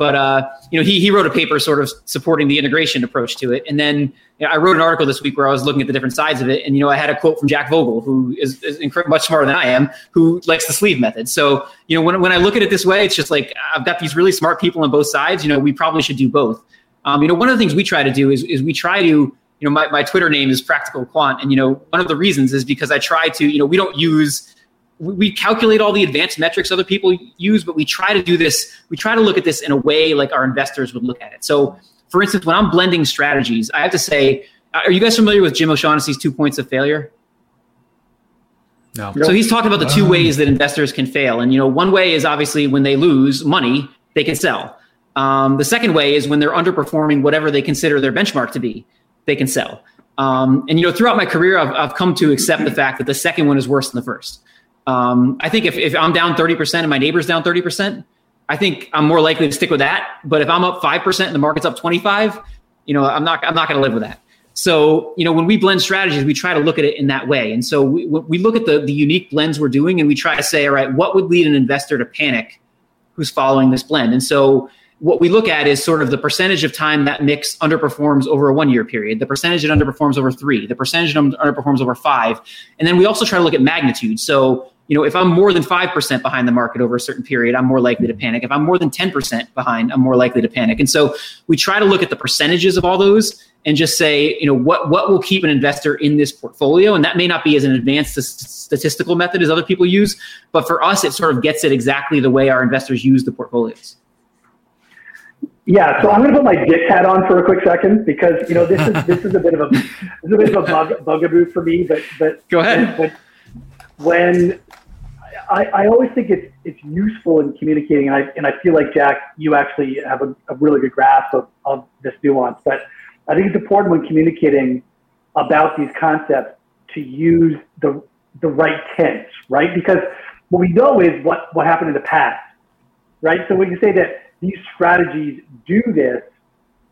But uh, you know, he he wrote a paper sort of supporting the integration approach to it, and then you know, I wrote an article this week where I was looking at the different sides of it, and you know, I had a quote from Jack Vogel, who is, is much smarter than I am, who likes the sleeve method. So you know, when when I look at it this way, it's just like I've got these really smart people on both sides. You know, we probably should do both. Um, you know, one of the things we try to do is is we try to you know my, my twitter name is practical quant and you know one of the reasons is because i try to you know we don't use we calculate all the advanced metrics other people use, but we try to do this. We try to look at this in a way like our investors would look at it. So, for instance, when I'm blending strategies, I have to say, are you guys familiar with Jim O'Shaughnessy's two points of failure? No. So he's talking about the two ways that investors can fail, and you know, one way is obviously when they lose money, they can sell. Um, the second way is when they're underperforming whatever they consider their benchmark to be, they can sell. Um, and you know, throughout my career, I've, I've come to accept the fact that the second one is worse than the first. Um, I think if, if I'm down 30% and my neighbor's down 30%, I think I'm more likely to stick with that. But if I'm up 5% and the market's up 25, you know, I'm not, I'm not going to live with that. So, you know, when we blend strategies, we try to look at it in that way. And so we, we look at the, the unique blends we're doing and we try to say, all right, what would lead an investor to panic who's following this blend? And so what we look at is sort of the percentage of time that mix underperforms over a one year period, the percentage it underperforms over three, the percentage it underperforms over five. And then we also try to look at magnitude. So, you know, if I'm more than 5% behind the market over a certain period, I'm more likely to panic. If I'm more than 10% behind, I'm more likely to panic. And so we try to look at the percentages of all those and just say, you know, what, what will keep an investor in this portfolio? And that may not be as an advanced statistical method as other people use, but for us, it sort of gets it exactly the way our investors use the portfolios. Yeah, so I'm going to put my dick hat on for a quick second because you know this is this is a bit of a this is a bit of a bug, bugaboo for me. But but go ahead. But when I, I always think it's it's useful in communicating, and I and I feel like Jack, you actually have a, a really good grasp of, of this nuance. But I think it's important when communicating about these concepts to use the the right tense, right? Because what we know is what what happened in the past, right? So when you say that these strategies do this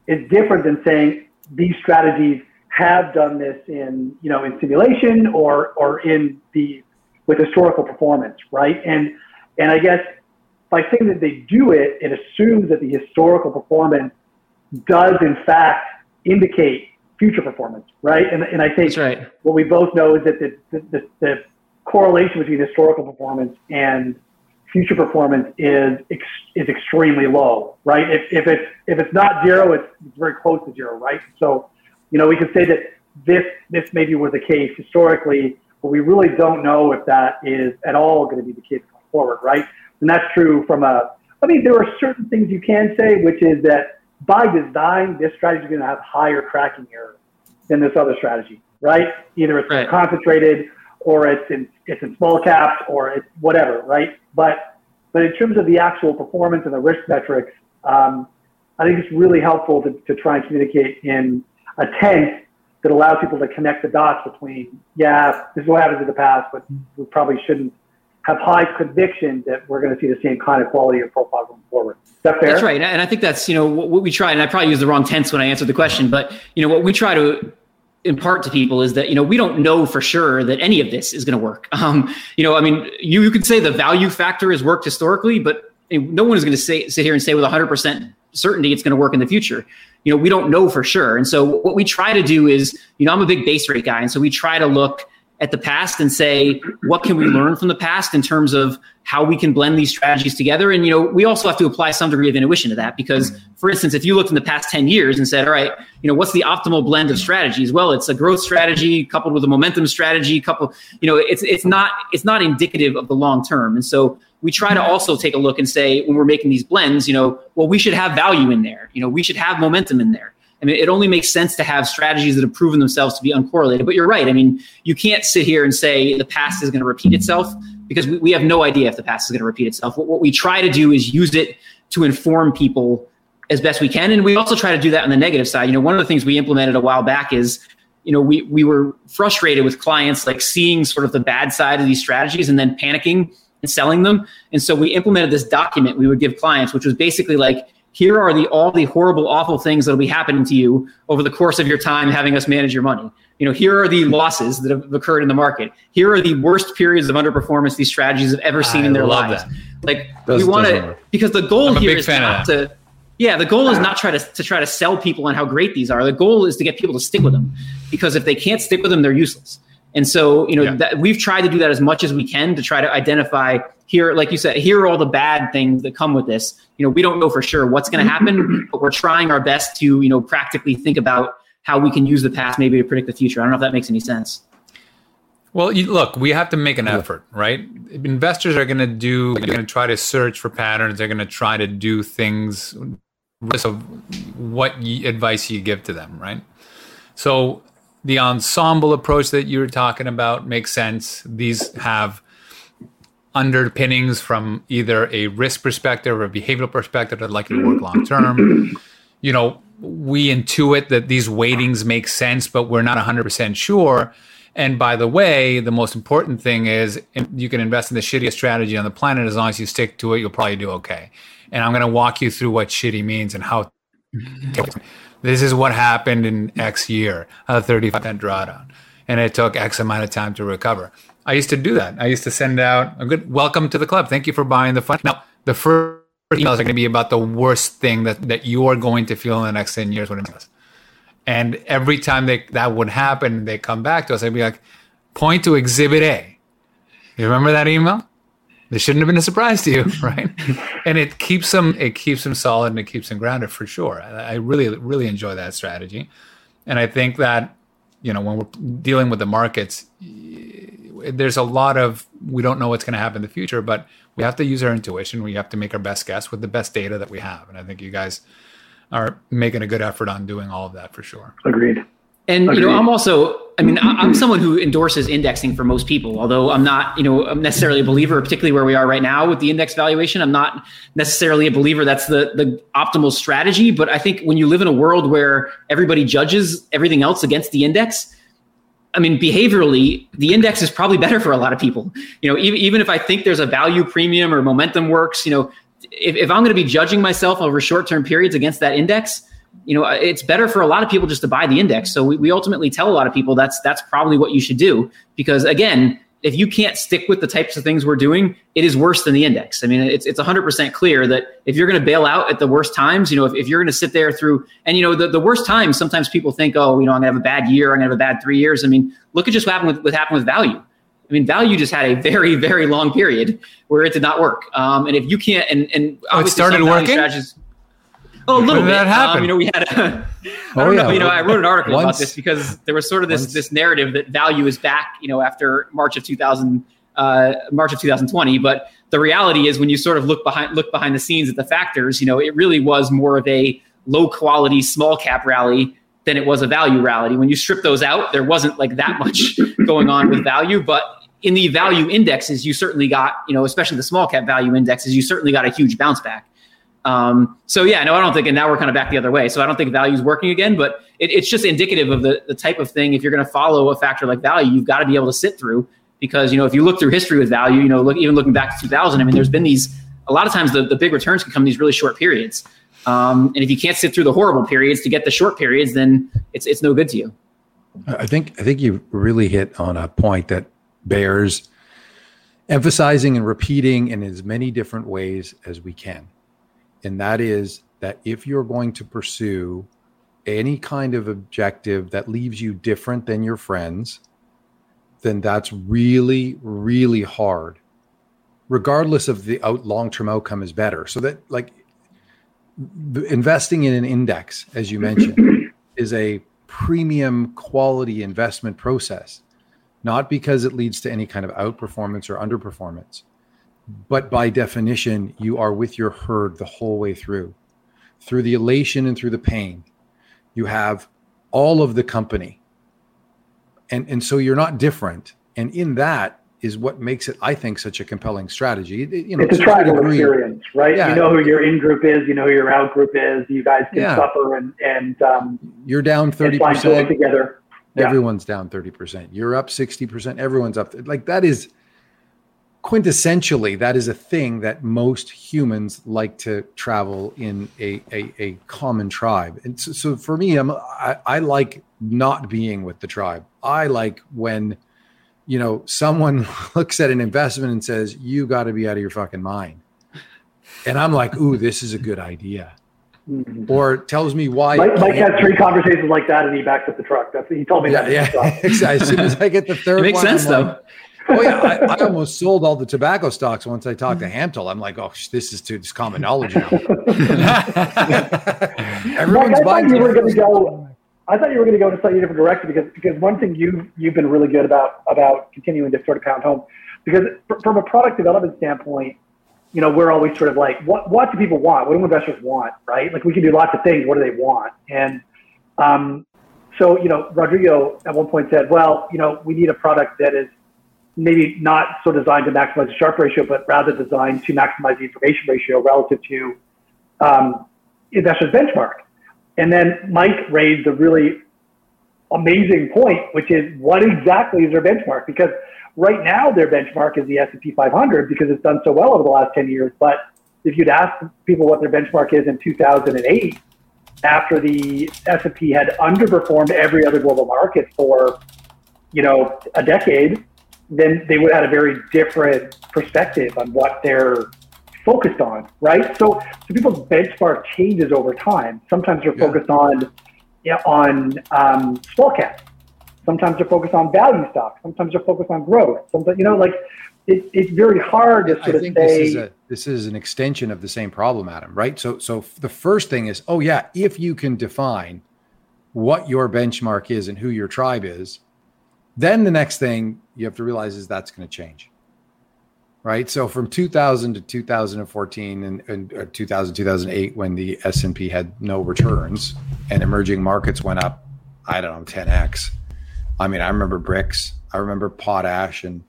is different than saying these strategies have done this in you know in simulation or or in the with historical performance, right? And and I guess by saying that they do it, it assumes that the historical performance does in fact indicate future performance, right? And, and I think right. what we both know is that the, the, the, the correlation between historical performance and future performance is is extremely low, right? If, if it's if it's not zero, it's, it's very close to zero, right? So, you know, we can say that this this maybe was the case historically, but we really don't know if that is at all going to be the case going forward, right? And that's true from a. I mean, there are certain things you can say, which is that by design, this strategy is going to have higher tracking error than this other strategy, right? Either it's right. concentrated or it's in it's in small caps or it's whatever, right? But but in terms of the actual performance and the risk metrics, um, I think it's really helpful to, to try and communicate in a tense that allows people to connect the dots between, yeah, this is what happened in the past, but we probably shouldn't have high conviction that we're going to see the same kind of quality of profile going forward. Is that fair? That's right. And I think that's, you know, what we try, and I probably use the wrong tense when I answered the question, but, you know, what we try to impart to people is that you know we don't know for sure that any of this is going to work. Um, you know, I mean, you, you could say the value factor has worked historically, but no one is going to say sit here and say with 100 percent certainty it's going to work in the future. You know, we don't know for sure, and so what we try to do is, you know, I'm a big base rate guy, and so we try to look at the past and say what can we learn from the past in terms of how we can blend these strategies together? And you know we also have to apply some degree of intuition to that because mm-hmm. for instance if you looked in the past 10 years and said all right you know what's the optimal blend of strategies? Well it's a growth strategy coupled with a momentum strategy couple you know it's it's not it's not indicative of the long term. And so we try to mm-hmm. also take a look and say when we're making these blends you know well we should have value in there. You know we should have momentum in there I mean, it only makes sense to have strategies that have proven themselves to be uncorrelated. But you're right. I mean, you can't sit here and say the past is going to repeat itself because we, we have no idea if the past is going to repeat itself. What, what we try to do is use it to inform people as best we can. And we also try to do that on the negative side. You know, one of the things we implemented a while back is, you know, we, we were frustrated with clients like seeing sort of the bad side of these strategies and then panicking and selling them. And so we implemented this document we would give clients, which was basically like, here are the all the horrible, awful things that'll be happening to you over the course of your time having us manage your money. You know, here are the losses that have occurred in the market. Here are the worst periods of underperformance these strategies have ever seen I in their lives. that. Like Does- we want to because the goal here is not to yeah, the goal is not try to, to try to sell people on how great these are. The goal is to get people to stick with them because if they can't stick with them, they're useless. And so, you know, Yeah. that we've tried to do that as much as we can to try to identify here, like you said, here are all the bad things that come with this. You know, we don't know for sure what's going to happen, mm-hmm. but we're trying our best to, you know, practically think about how we can use the past maybe to predict the future. I don't know if that makes any sense. Well, you, look, we have to make an effort, right? Investors are going to do, they're going to try to search for patterns. They're going to try to do things of what y- advice you give to them, right? So the ensemble approach that you were talking about makes sense. These have underpinnings from either a risk perspective or a behavioral perspective that likely to work long term. You know, we intuit that these weightings make sense, but we're not 100% sure. And by the way, the most important thing is you can invest in the shittiest strategy on the planet. As long as you stick to it, you'll probably do okay. And I'm going to walk you through what shitty means and how mm-hmm. This is what happened in X year, a 35% drawdown. And it took X amount of time to recover. I used to do that. I used to send out a good welcome to the club. Thank you for buying the fund. Now, the first emails are going to be about the worst thing that, that you are going to feel in the next 10 years it. And every time they, that would happen, they come back to us. I'd be like, point to exhibit A. You remember that email? This shouldn't have been a surprise to you, right? and it keeps them, it keeps them solid and it keeps them grounded for sure. I, I really, really enjoy that strategy. And I think that, you know, when we're dealing with the markets, there's a lot of we don't know what's going to happen in the future, but we have to use our intuition. We have to make our best guess with the best data that we have, and I think you guys are making a good effort on doing all of that for sure. Agreed. And you know, I'm also, I mean, I'm someone who endorses indexing for most people. Although I'm not, you know, I'm necessarily a believer, particularly where we are right now with the index valuation. I'm not necessarily a believer that's the the optimal strategy. But I think when you live in a world where everybody judges everything else against the index, I mean, behaviorally, the index is probably better for a lot of people. You know, even even if I think there's a value premium or momentum works, you know, if, if I'm going to be judging myself over short term periods against that index, you know, it's better for a lot of people just to buy the index. So we, we ultimately tell a lot of people that's that's probably what you should do because again, if you can't stick with the types of things we're doing, it is worse than the index. I mean, it's it's 100% clear that if you're going to bail out at the worst times, you know, if, if you're going to sit there through, and you know, the, the worst times, sometimes people think, oh, you know, I'm going to have a bad year, I'm going to have a bad three years. I mean, look at just what happened with what happened with value. I mean, value just had a very, very long period where it did not work. Um, and if you can't, and and Oh, it started working? strategies- Oh, a little When did bit. that happen? Um, you know, we had. A, I Oh, don't yeah. know. You know, I wrote an article about this because there was sort of this once- this narrative that value is back. You know, after March of 2000, uh, March of 2020. But the reality is, when you sort of look behind look behind the scenes at the factors, you know, it really was more of a low quality small cap rally than it was a value rally. When you strip those out, there wasn't like that much going on with value, but in the value indexes, you certainly got, you know, especially the small cap value indexes, you certainly got a huge bounce back. Um, so yeah, no, I don't think, and now we're kind of back the other way. So I don't think value is working again, but it, it's just indicative of the, the type of thing. If you're going to follow a factor like value, you've got to be able to sit through because, you know, if you look through history with value, you know, look, even looking back to 2000, I mean, there's been these, a lot of times the, the big returns can come in these really short periods. Um, and if you can't sit through the horrible periods to get the short periods, then it's, it's no good to you. I think I think you really hit on a point that bears emphasizing and repeating in as many different ways as we can. And that is that if you're going to pursue any kind of objective that leaves you different than your friends, then that's really, really hard. Regardless of the out long-term outcome is better. So that like the- investing in an index, as you mentioned, is a premium quality investment process, not because it leads to any kind of outperformance or underperformance, but by definition, you are with your herd the whole way through, through the elation and through the pain. You have all of the company. And, and so you're not different. And in that is what makes it, I think, such a compelling strategy. It- You know, It's a tribal experience, right? Yeah. You know who your in group is, you know who your out group is. You guys can Yeah. suffer and and um, You're down and find 30%. together. Yeah. Everyone's down 30%. You're up 60%. Everyone's up. Like that is quintessentially, that is a thing that most humans like to travel in a, a, a common tribe. And so, so for me, I'm, I, I like not being with the tribe. I like when, you know, someone looks at an investment and says, you got to be out of your fucking mind. And I'm like, ooh, this is a good idea. Mm-hmm. Or tells me why. Mike, Mike has three conversations like that, and he backs up the truck. That's he told me yeah, that. Yeah, exactly. As soon as I get the third, it makes one, sense I'm though. Like, oh yeah, I, I, almost sold all the tobacco stocks once I talked to Hamtel. I'm like, oh, this is too this common knowledge now. Everyone's buying. You were going to go. I thought you were going to go in a slightly different direction because because one thing you you've been really good about about continuing to sort of pound home because from a product development standpoint, you know, we're always sort of like, what what do people want? What do investors want? Right? Like we can do lots of things. What do they want? And um, so you know, Rodrigo at one point said, well, you know, we need a product that is maybe not so designed to maximize the Sharpe ratio, but rather designed to maximize the information ratio relative to um, investors' benchmark. And then Mike raised a really amazing point, which is what exactly is their benchmark? Because right now their benchmark is the S&P 500 because it's done so well over the last 10 years. But if you'd ask people what their benchmark is in 2008, after the S&P had underperformed every other global market for, you know, a decade, then they would have had a very different perspective on what they're focused on, right? So, so people's benchmark changes over time. Sometimes they're yeah. focused on yeah, on um, small caps. Sometimes they're focused on value stocks. Sometimes they're focused on growth. Sometimes, you know, like it, it's very hard to sort I think of say. This is, a, this is an extension of the same problem, Adam. Right? So, so the first thing is, oh yeah, if you can define what your benchmark is and who your tribe is, then the next thing you have to realize is that's going to change. Right. So from 2000 to 2014 and, and 2000, 2008, when the S&P had no returns and emerging markets went up, I don't know, 10X. I mean, I remember BRICs, I remember potash and,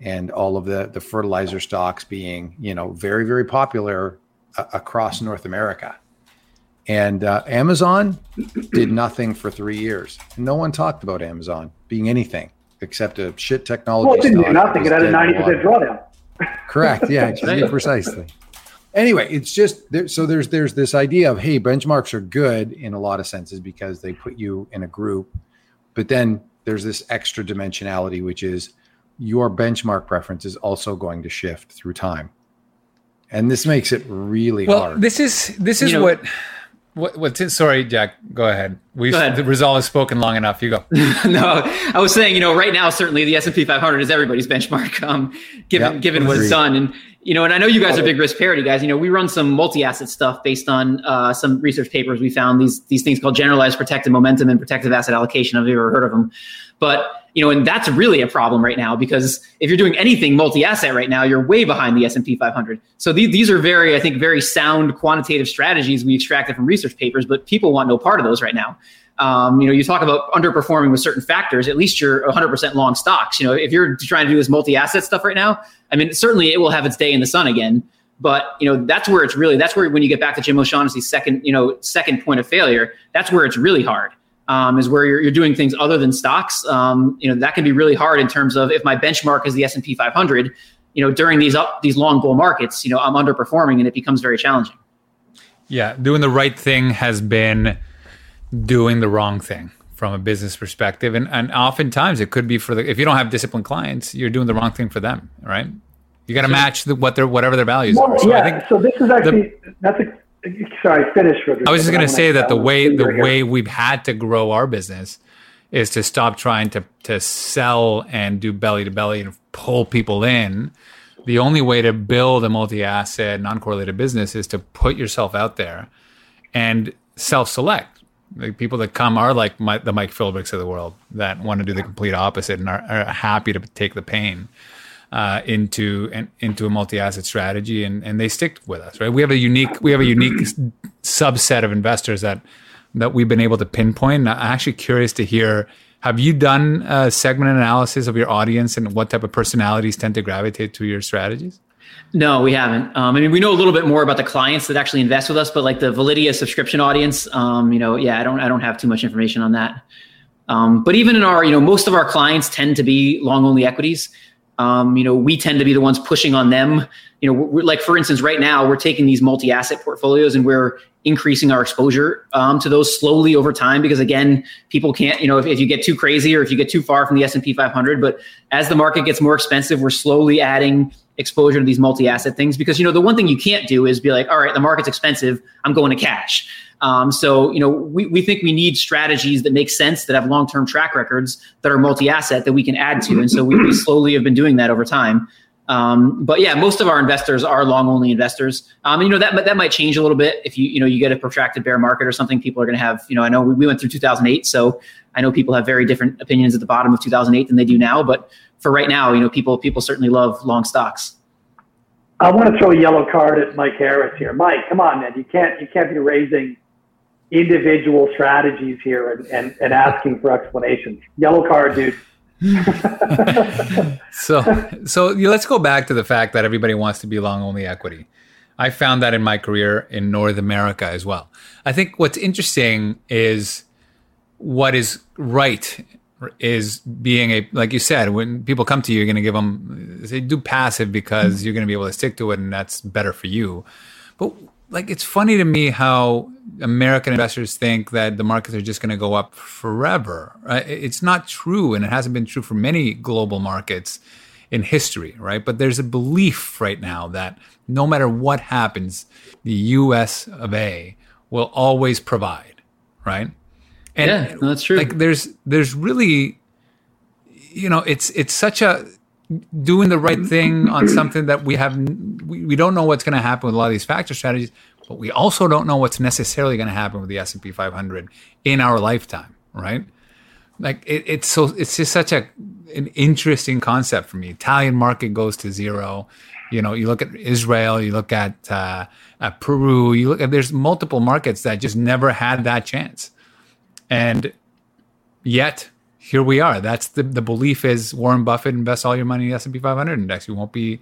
and all of the, the fertilizer stocks being, you know, very, very popular uh, across North America. And uh, Amazon did nothing for three years. No one talked about Amazon being anything except a shit technology. Well, it didn't do nothing. It had a ninety percent drawdown. Correct. Yeah, precisely. Anyway, it's just there, so there's there's this idea of hey, benchmarks are good in a lot of senses because they put you in a group, but then there's this extra dimensionality, which is your benchmark preference is also going to shift through time, and this makes it really well, hard. This is this is you know, what what, what's in, sorry, Jack, go ahead. We the ReSolve has spoken long enough. You go. no, I was saying, you know, right now, certainly the S&P 500 is everybody's benchmark, um, given, yep, given what's done. And, you know, and I know you guys are big risk parity guys. You know, we run some multi-asset stuff based on uh, some research papers we found these, these things called generalized protective momentum and protective asset allocation. Have you ever heard of them? But you know, and that's really a problem right now because if you're doing anything multi-asset right now, you're way behind the S&P 500. So these, these are very, I think, very sound quantitative strategies we extracted from research papers, but people want no part of those right now. Um, you know, you talk about underperforming with certain factors. At least you're 100% long stocks. You know, if you're trying to do this multi-asset stuff right now, I mean, certainly it will have its day in the sun again. But you know, that's where it's really that's where when you get back to Jim O'Shaughnessy's second, you know, second point of failure, that's where it's really hard um, is where you're, you're, doing things other than stocks. Um, you know that can be really hard in terms of if my benchmark is the S and P 500. You know during these up these long bull markets, you know I'm underperforming and it becomes very challenging. Yeah, doing the right thing has been doing the wrong thing from a business perspective, and and oftentimes it could be for the if you don't have disciplined clients, you're doing the wrong thing for them, right? You got to match the, what their whatever their values well, are. So yeah, so this is actually the, that's a Sorry, finish. I was just going to say that the way the way we've had to grow our business is to stop trying to to sell and do belly to belly and pull people in. The only way to build a multi-asset, non-correlated business is to put yourself out there and self-select. The people that come are like my, the Mike Philbricks of the world that want to do the complete opposite and are, are happy to take the pain uh, into an, into a multi-asset strategy, and, and they stick with us. Right? We have a unique we have a unique subset of investors that that we've been able to pinpoint. I'm actually curious to hear. Have you done a segment analysis of your audience and what type of personalities tend to gravitate to your strategies? No, we haven't. Um, I mean, we know a little bit more about the clients that actually invest with us, but like the Validea subscription audience, um, you know, yeah, I don't, I don't have too much information on that. Um, but even in our, you know, most of our clients tend to be long only equities. um, you know, we tend to be the ones pushing on them. You know, like for instance, right now we're taking these multi-asset portfolios and we're increasing our exposure um, to those slowly over time because again, people can't. You know, if, if you get too crazy or if you get too far from the S and P 500, but as the market gets more expensive, we're slowly adding exposure to these multi-asset things because you know the one thing you can't do is be like, all right, the market's expensive, I'm going to cash. Um, so, you know, we, we think we need strategies that make sense, that have long term track records, that are multi asset that we can add to. And so we, we slowly have been doing that over time. Um, but yeah, most of our investors are long only investors. Um, you know that that might change a little bit if you you know you get a protracted bear market or something. People are going to have you know I know we, we went through 2008, so I know people have very different opinions at the bottom of 2008 than they do now. But for right now, you know people people certainly love long stocks. I want to throw a yellow card at Mike Harris here. Mike, come on, man! You can't you can't be raising individual strategies here and, and, and asking for explanations. Yellow card, dude. So so let's go back to the fact that everybody wants to be long only equity. I found that in my career in North America as well. I think what's interesting is what is right is being a like you said when people come to you you're going to give them they do passive because you're going to be able to stick to it and that's better for you but like it's funny to me how American investors think that the markets are just going to go up forever. Right? It's not true, and it hasn't been true for many global markets in history, right? But there's a belief right now that no matter what happens, the U.S. of A. will always provide, right? And yeah, that's true. Like there's there's really, you know, it's it's such a doing the right thing on something that we have we, we don't know what's going to happen with a lot of these factor strategies but we also don't know what's necessarily going to happen with the S&P 500 in our lifetime right? Like it, it's so it's just such a an interesting concept for me. Italian market goes to zero. You know you look at israel you look at uh, at peru you look at there's multiple markets that just never had that chance. And yet here we are. That's the the belief is Warren Buffett invests all your money in the S and P 500 index. You won't be,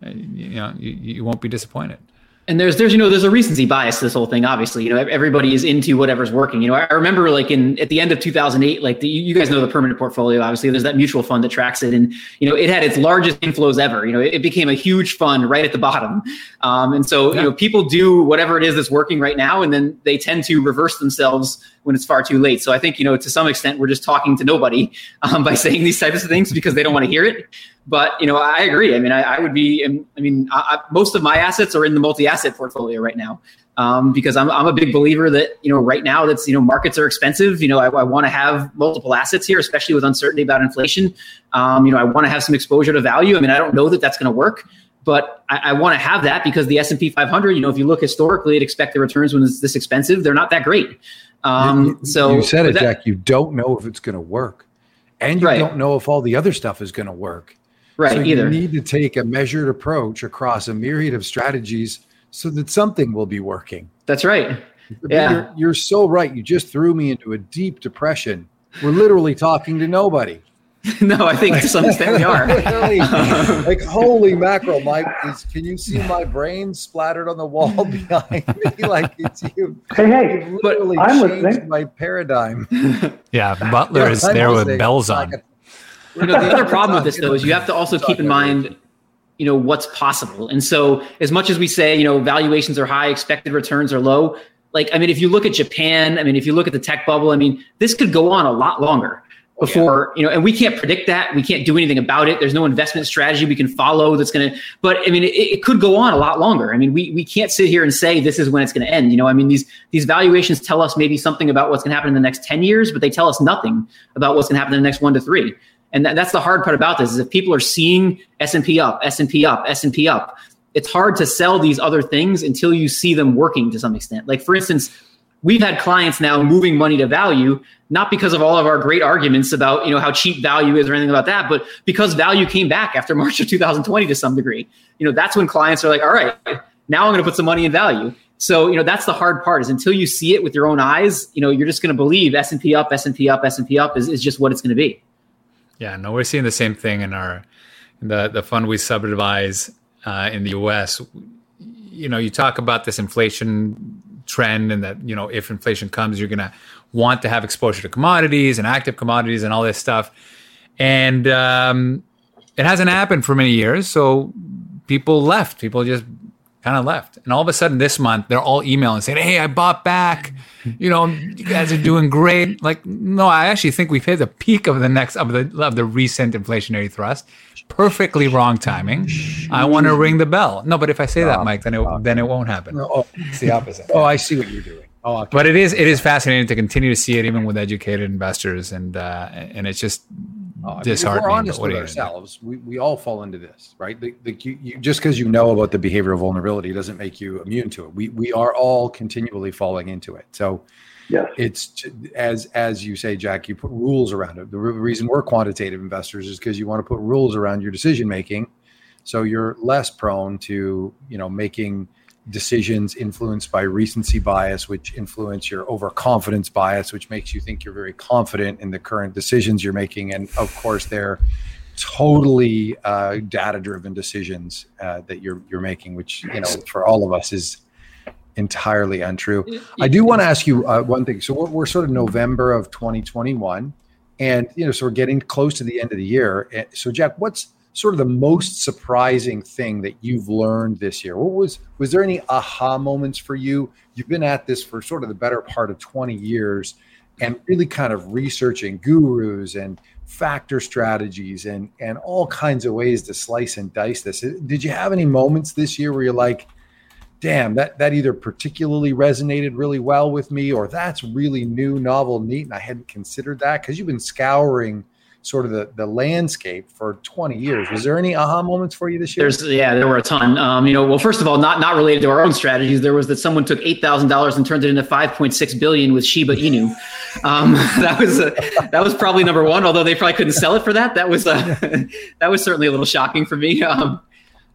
you know, you, you won't be disappointed. And there's there's you know there's a recency bias to this whole thing obviously. You know everybody is into whatever's working. You know i remember like in at the end of 2008 like the, you guys know the permanent portfolio obviously. There's that mutual fund that tracks it. And you know it had its largest inflows ever. You know it, it became a huge fund right at the bottom. Um, and so yeah. you know people do whatever it is that's working right now and then they tend to reverse themselves when it's far too late so i think you know to some extent we're just talking to nobody um, by saying these types of things because they don't want to hear it but you know, I agree. I mean, I, I would be. I mean, I, most of my assets are in the multi-asset portfolio right now um, because I'm, I'm a big believer that you know right now that's you know markets are expensive. You know, I, I want to have multiple assets here, especially with uncertainty about inflation. Um, you know, I want to have some exposure to value. I mean, I don't know that that's going to work, but I, I want to have that because the S and P 500. You know, if you look historically at expected returns when it's this expensive, they're not that great. Um, you, so you said it, that, Jack. You don't know if it's going to work, and you right. don't know if all the other stuff is going to work. Right. So either. you need to take a measured approach across a myriad of strategies so that something will be working. That's right. Yeah. You're, you're so right. You just threw me into a deep depression. We're literally talking to nobody. no, I think to some extent we are. Um, like holy mackerel, my is, can you see my brain splattered on the wall behind me? Like it's you. Hey, hey, but I'm listening. My paradigm. Yeah, Butler is there with bells on. You know, the other problem with this though is you have to also keep in mind, you know, what's possible. And so as much as we say, you know, valuations are high, expected returns are low, like I mean, if you look at Japan, I mean, if you look at the tech bubble, I mean, this could go on a lot longer before you know and we can't predict that. We can't do anything about it. There's no investment strategy we can follow that's going to but i mean it, it, could go on a lot longer. I mean we, we can't sit here and say this is when it's going to end you know? I mean these these valuations tell us maybe something about what's going to happen in the next 10 years but they tell us nothing about what's going to happen in the next one to three. And that, that's the hard part about this is if people are seeing S&P up, S&P up, S&P up, it's hard to sell these other things until you see them working to some extent. Like for instance, we've had clients now moving money to value not because of all of our great arguments about you know how cheap value is or anything about that but because value came back after march of 2020 to some degree. You know that's when clients are like all right now i'm going to put some money in value. So you know that's the hard part is until you see it with your own eyes you know you're just going to believe s&p up s&p up s&p up is, is just what it's going to be. Yeah, no, we're seeing the same thing in our in the the fund we subadvise uh, in the U.S. You know, you talk about this inflation trend, and that you know if inflation comes, you're going to want to have exposure to commodities and active commodities and all this stuff. And um, it hasn't happened for many years. So people left. People just kind of left. And all of a sudden this month, they're all emailing saying, Hey, I bought back. You know, you guys are doing great. Like, no, I actually think we've hit the peak of the next of the of the recent inflationary thrust. Perfectly wrong timing. I want to ring the bell. No, but if I say that, Mike, then it then it won't happen. Oh, It's the opposite. oh, I see what you're doing. Oh, okay. But it is it is fascinating to continue to see it even with educated investors and uh, and it's just Oh, I if disheartening. We're honest with are you gonna do? ourselves. We, we all fall into this, right? The, the, you, you, just because you know about the behavioral vulnerability doesn't make you immune to it. We we are all continually falling into it. So Yes. it's as as you say, Jack. You put rules around it. The reason we're quantitative investors is because you want to put rules around your decision making, so you're less prone to you know making decisions influenced by recency bias, which influence your overconfidence bias, which makes you think you're very confident in the current decisions you're making. And of course, they're totally uh, data-driven decisions uh, that you're you're making, which you know for all of us is entirely untrue. I do want to ask you uh, one thing. So we're, we're sort of November of 2021, and you know, so we're getting close to the end of the year. So Jack, what's sort of the most surprising thing that you've learned this year? What was was there any aha moments for you? You've been at this for sort of the better part of 20 years and really kind of researching gurus and factor strategies and and all kinds of ways to slice and dice this. Did you have any moments this year where you're like, damn, that that either particularly resonated really well with me or that's really new, novel, neat, and I hadn't considered that? Because you've been scouring sort of the, the landscape for 20 years. Was there any aha moments for you this year? There's yeah, there were a ton. Um, you know, well, first of all, not not related to our own strategies. There was that someone took eight thousand dollars and turned it into five point six billion with Shiba Inu. Um, that was a, that was probably number one. Although they probably couldn't sell it for that. That was uh, that was certainly a little shocking for me. Um,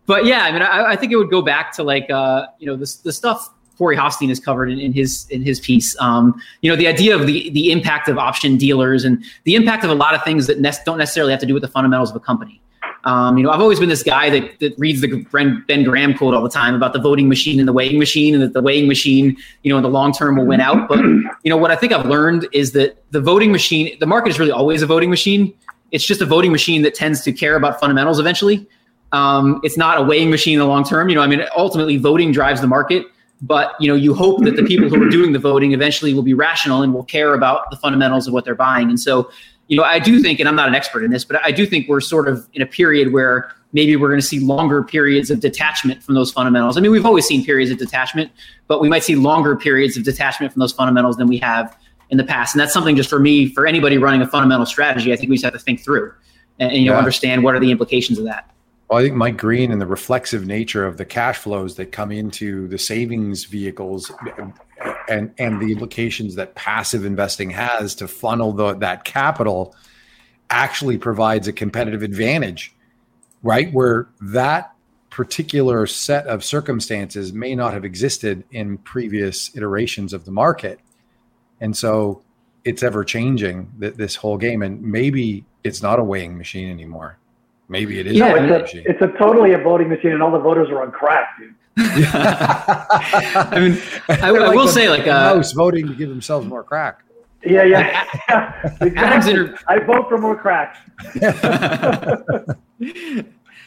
but yeah, I mean, I, I think it would go back to like uh, you know the the stuff Corey Hoffstein has covered in, in his in his piece. Um, you know, the idea of the the impact of option dealers and the impact of a lot of things that ne- don't necessarily have to do with the fundamentals of a company. Um, you know, I've always been this guy that, that reads the Ben Graham quote all the time about the voting machine and the weighing machine, and that the weighing machine, you know, in the long term will win out. But you know, what I think I've learned is that the voting machine, the market is really always a voting machine. It's just a voting machine that tends to care about fundamentals eventually. Um, it's not a weighing machine in the long term. You know, I mean, ultimately, voting drives the market but you know you hope that the people who are doing the voting eventually will be rational and will care about the fundamentals of what they're buying. And so you know i do think and i'm not an expert in this but i do think we're sort of in a period where maybe we're going to see longer periods of detachment from those fundamentals. I mean we've always seen periods of detachment but we might see longer periods of detachment from those fundamentals than we have in the past. And that's something just for me for anybody running a fundamental strategy i think we just have to think through and, and you know Yeah. understand what are the implications of that Well, I think Mike Green and the reflexive nature of the cash flows that come into the savings vehicles and and the implications that passive investing has to funnel the, that capital actually provides a competitive advantage, right? Where that particular set of circumstances may not have existed in previous iterations of the market. And so it's ever changing th- this whole game. And maybe it's not a weighing machine anymore. Maybe it is Yeah, a No, it's, machine. a, it's a totally a voting machine, and all the voters are on crack, dude. i mean i, They're I will the- say like the uh, mouse voting to give themselves more crack. Yeah, yeah. yeah Adam's exactly. inter- I vote for more crack.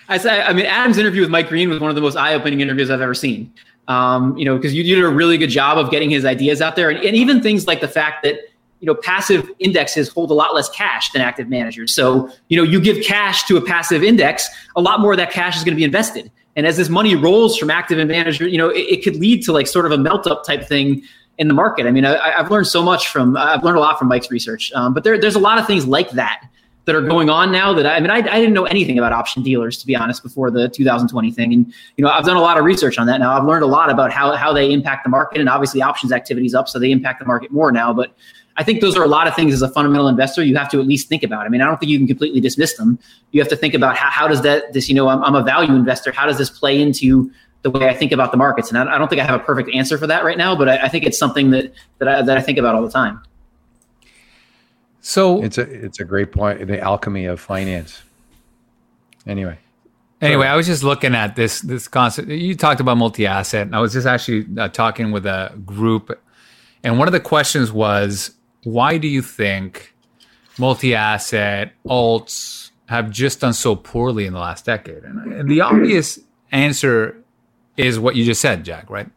I say, I mean, Adam's interview with Mike Green was one of the most eye-opening interviews I've ever seen. Um, you know, because you did a really good job of getting his ideas out there, and, and even things like the fact that you know passive indexes hold a lot less cash than active managers. So you know, you give cash to a passive index, a lot more of that cash is going to be invested. And as this money rolls from active and manager, you know, it, it could lead to like sort of a melt-up type thing in the market. I mean, I, I've learned so much from I've learned a lot from Mike's research, um, but there, there's a lot of things like that that are going on now that I, I mean I, I didn't know anything about option dealers to be honest before the 2020 thing and you know I've done a lot of research on that now I've learned a lot about how how they impact the market and obviously options activities up so they impact the market more now but I think those are a lot of things as a fundamental investor you have to at least think about I mean I don't think you can completely dismiss them you have to think about how, how does that this you know I'm, I'm a value investor how does this play into the way I think about the markets and I, I don't think I have a perfect answer for that right now but I, I think it's something that that I, that I think about all the time So It's a it's a great point. The alchemy of finance. Anyway, Anyway, I was just looking at this this concept. You talked about multi-asset, and I was just actually uh, talking with a group, and one of the questions was, why do you think multi-asset alts have just done so poorly in the last decade? And, and the obvious answer is what you just said, Jack. Right?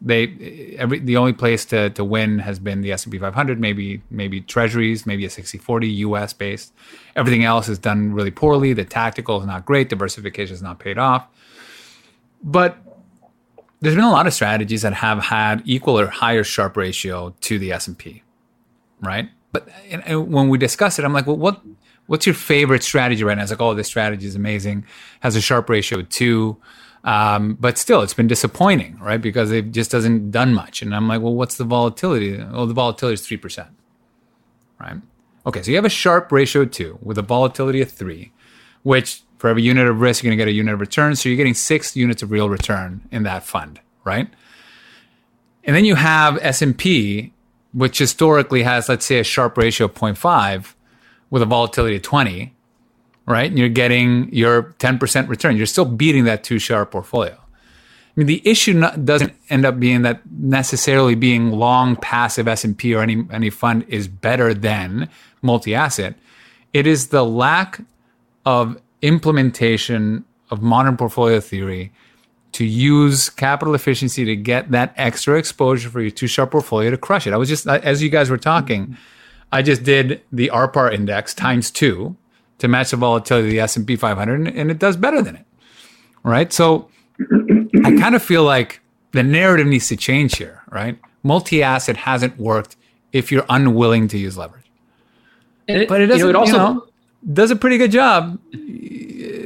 They every the only place to, to win has been the S and P 500, maybe maybe Treasuries, maybe a 60-40 U.S. based. Everything else is done really poorly. The tactical is not great. Diversification is not paid off. But there's been a lot of strategies that have had equal or higher Sharpe ratio to the S&P, right? But and, and when we discuss it, I'm like, well, what what's your favorite strategy right now? It's like, oh, this strategy is amazing, has a Sharpe ratio of two, um, but still, it's been disappointing, right? Because it just doesn't done much. And I'm like, well, what's the volatility? Oh, the volatility is three percent, right? Okay, so you have a Sharpe ratio of two with a volatility of three, which for every unit of risk, you're going to get a unit of return. So you're getting six units of real return in that fund, right? And then you have S&P, which historically has, let's say, a Sharpe ratio of 0.5 with a volatility of 20, right? And you're getting your 10% return. You're still beating that two Sharpe portfolio. I mean, the issue not, doesn't end up being that necessarily being long passive S&P or any, any fund is better than multi-asset. It is the lack of implementation of modern portfolio theory to use capital efficiency to get that extra exposure for your two Sharpe portfolio to crush it. I was just as you guys were talking, I just did the RPAR index times two to match the volatility of the S and P 500, and it does better than it. Right. So I kind of feel like the narrative needs to change here. Right. Multi asset hasn't worked if you're unwilling to use leverage. It, but it doesn't. You know, it also you know, does a pretty good job.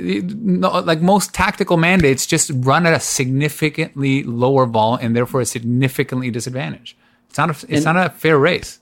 Like most tactical mandates, just run at a significantly lower vol and therefore a significantly disadvantage. It's not a, it's and, not a fair race.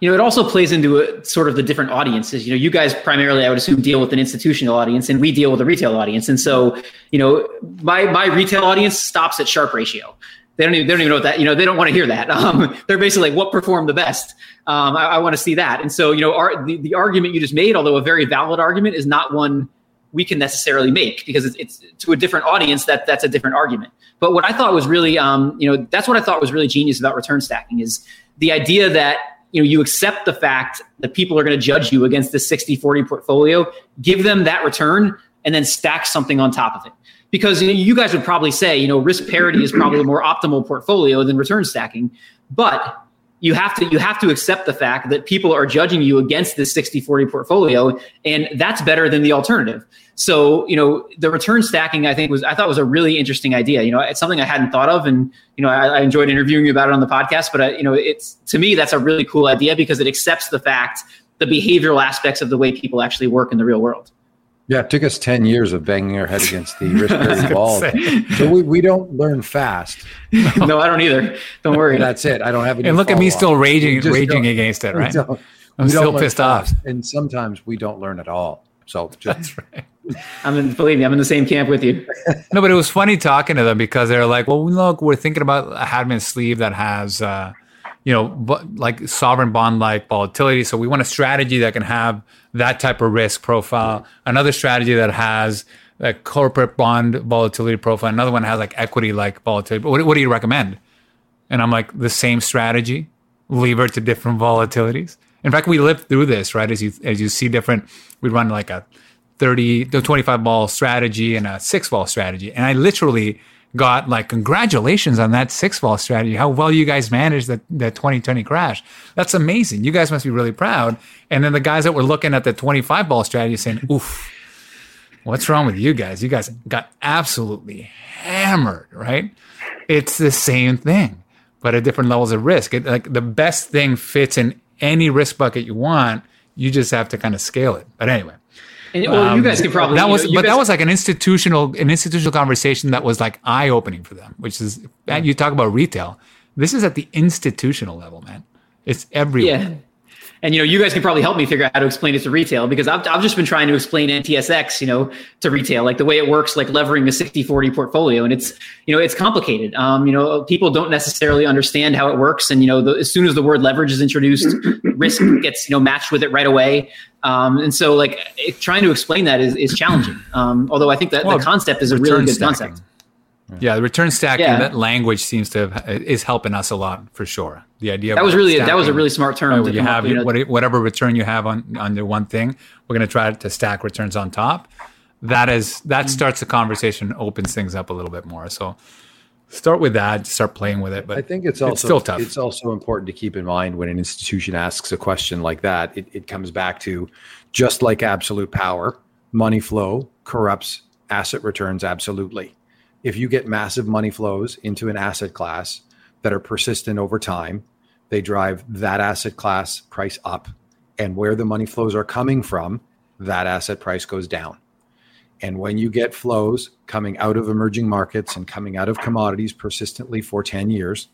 You know, it also plays into a, sort of the different audiences. You know, you guys primarily, I would assume, deal with an institutional audience, and we deal with a retail audience. And so, you know, my my retail audience stops at Sharpe ratio. They don't even, they don't even know what that, you know, they don't want to hear that. Um, they're basically like, what performed the best? Um, I, I want to see that. And so, you know, our, the, the argument you just made, although a very valid argument, is not one we can necessarily make because it's, it's to a different audience that that's a different argument. But what I thought was really, um, you know, that's what I thought was really genius about return stacking is the idea that you know you accept the fact that people are going to judge you against the 60-40 portfolio, give them that return, and then stack something on top of it because you, know, you guys would probably say, you know, risk parity is probably a more optimal portfolio than return stacking. But you have to you have to accept the fact that people are judging you against this 60-40 portfolio and that's better than the alternative. So you know the return stacking i think was i thought was a really interesting idea. You know it's something i hadn't thought of and you know i, I enjoyed interviewing you about it on the podcast but I, you know it's to me that's a really cool idea because it accepts the fact the behavioral aspects of the way people actually work in the real world yeah, it took us 10 years of banging our head against the bearing wall. So we, we don't learn fast. no, I don't either. Don't worry. That's it. I don't have any. And look at me still raging, raging against it, right? I'm still pissed off. And sometimes we don't learn at all. So just, that's right. I'm in, believe me, I'm in the same camp with you. no, but it was funny talking to them because they're like, well, look, we're thinking about a Hadman sleeve that has, uh, you know, like sovereign bond like volatility. So we want a strategy that can have that type of risk profile. Another strategy that has a corporate bond volatility profile. Another one has like equity like volatility. But what, what do you recommend? And I'm like, the same strategy, lever to different volatilities. In fact, we lived through this, right? As you as you see different, we run like a 30 to 25 vol strategy and a six vol strategy. And I literally got like congratulations on that six vol strategy how well you guys managed the, the 2020 crash. That's amazing. You guys must be really proud. And then the guys that were looking at the 25 vol strategy saying oof what's wrong with you guys? You guys got absolutely hammered right? It's the same thing but at different levels of risk. It, like the best thing fits in any risk bucket you want. You just have to kind of scale it. But anyway and, well, um, you guys can probably that was, you know, but that was like an institutional, an institutional conversation that was like eye opening for them. Which is, and you talk about retail. This is at the institutional level, man. It's everywhere. Yeah. And you know, you guys can probably help me figure out how to explain it to retail because I've, I've just been trying to explain NTSX, you know, to retail, like the way it works, like levering a 60-40 portfolio. And it's, you know, it's complicated. Um, you know, people don't necessarily understand how it works. And, you know, the, as soon as the word leverage is introduced, risk gets, you know, matched with it right away. Um, and so like it, trying to explain that is, is challenging. Um, although I think that well, the concept is a really good stacking. concept. Yeah, the return stacking Yeah. that language seems to have, is helping us a lot for sure. The idea That was really that was a really smart term. right, to you come up have you know. what- whatever return you have on under one thing, we're going to try to stack returns on top. That is that mm-hmm. starts the conversation, opens things up a little bit more. So start with that, start playing with it. But I think it's also still tough. It's also important to keep in mind when an institution asks a question like that, it, it comes back to just like absolute power, money flow corrupts asset returns absolutely. If you get massive money flows into an asset class that are persistent over time, they drive that asset class price up. And where the money flows are coming from, that asset price goes down. And when you get flows coming out of emerging markets and coming out of commodities persistently for 10 years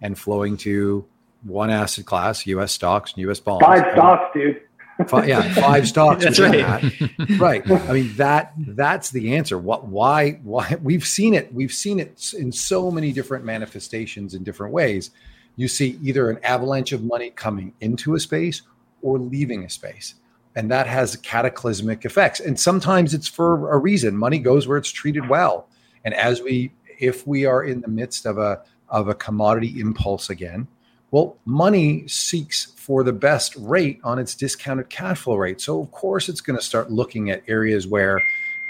and flowing to one asset class, US stocks and US bonds. Five stocks, dude. Fi- yeah, five stocks. That's right. that. right. I mean that that's the answer. What why why we've seen it. We've seen it in so many different manifestations in different ways. You see either an avalanche of money coming into a space or leaving a space. And that has cataclysmic effects. And sometimes it's for a reason. Money goes where it's treated well. And as we if we are in the midst of a of a commodity impulse again, well, money seeks for the best rate on its discounted cash flow rate. So, of course, it's going to start looking at areas where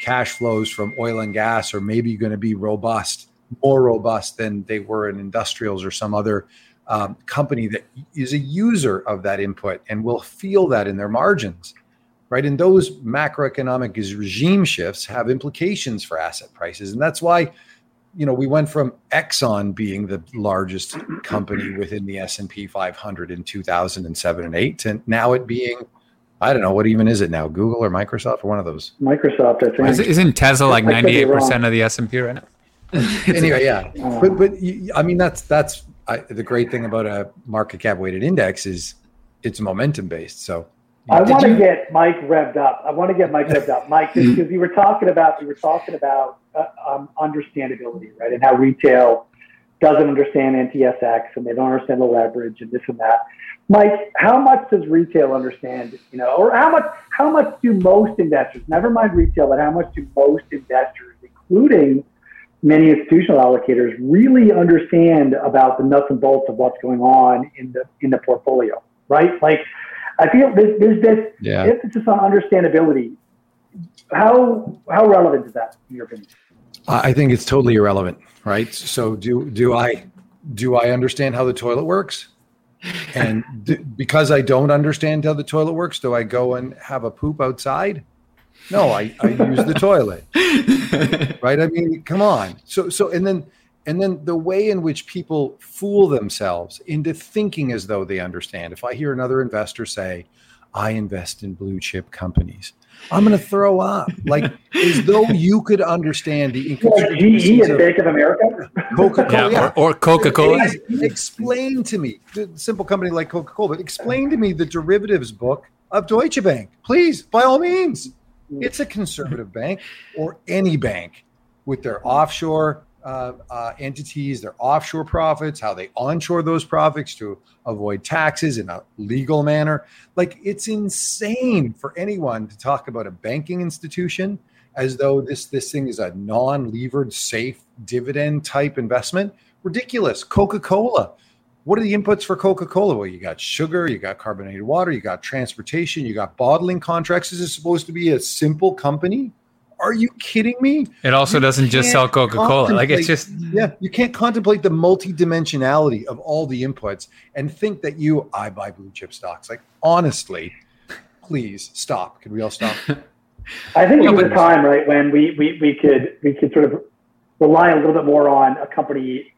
cash flows from oil and gas are maybe going to be robust, more robust than they were in industrials or some other um, company that is a user of that input and will feel that in their margins. Right. And those macroeconomic regime shifts have implications for asset prices. And that's why you know, we went from Exxon being the largest company within the S&P 500 in 2007 and 8 to now it being I don't know what even is it now, Google or Microsoft or one of those. Microsoft, I think. Is- isn't Tesla like I could ninety be eight wrong. percent of the S and P right now? anyway, yeah. But but I mean that's that's I, the great thing about a market cap weighted index is it's momentum based. So I want to you- get Mike revved up. I want to get Mike revved up, Mike, because you were talking about you were talking about uh, um, understandability, right, and how retail doesn't understand NTSX and they don't understand the leverage and this and that. Mike, how much does retail understand? You know, or how much how much do most investors? Never mind retail, but how much do most investors, including many institutional allocators, really understand about the nuts and bolts of what's going on in the in the portfolio? Right, like. I feel there's, there's this Yeah. emphasis on understandability. How how relevant is that in your opinion? I think it's totally irrelevant, right? So do do I do I understand how the toilet works? And d- because I don't understand how the toilet works, do I go and have a poop outside? No, I, I use the toilet. Right? I mean, come on. So so and then and then the way in which people fool themselves into thinking as though they understand. If I hear another investor say, I invest in blue chip companies, I'm going to throw up. Like, as though you could understand the Like GE and of Bank of America. Coca-Cola. Yeah, or, or Coca Cola. Please explain to me the simple company like Coca-Cola, but explain to me the derivatives book of Deutsche Bank, please, by all means. It's a conservative bank or any bank with their offshore uh, uh, entities, their offshore profits, how they onshore those profits to avoid taxes in a legal manner. Like it's insane for anyone to talk about a banking institution as though this this thing is a non-levered, safe dividend type investment. Ridiculous. Coca-Cola. What are the inputs for Coca-Cola? Well, you got sugar, you got carbonated water, you got transportation, you got bottling contracts. Is it supposed to be a simple company? Are you kidding me? It also You doesn't just sell Coca Cola. Like it's just Yeah, you can't contemplate the multidimensionality of all the inputs and think that you I buy blue chip stocks. Like honestly, please stop. can we all stop? I think Yeah, there was but- a time, right, when we, we, we could we could sort of rely a little bit more on a company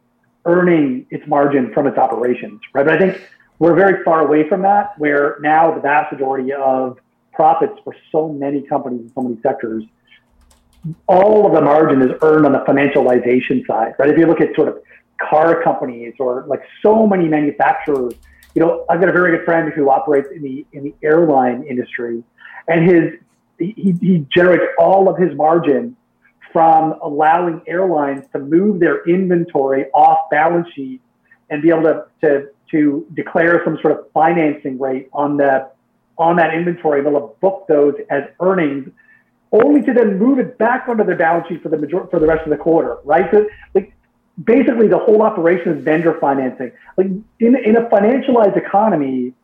earning its margin from its operations, right? But I think we're very far away from that, where now the vast majority of profits for so many companies in so many sectors, all of the margin is earned on the financialization side, right? If you look at sort of car companies or like so many manufacturers, you know, I've got a very good friend who operates in the in the airline industry, and his he, he generates all of his margin from allowing airlines to move their inventory off balance sheet and be able to, to, to declare some sort of financing rate on the on that inventory. They'll book those as earnings only to then move it back onto their balance sheet for the major- for the rest of the quarter, right? So like basically the whole operation is vendor financing. Like in in a financialized economy,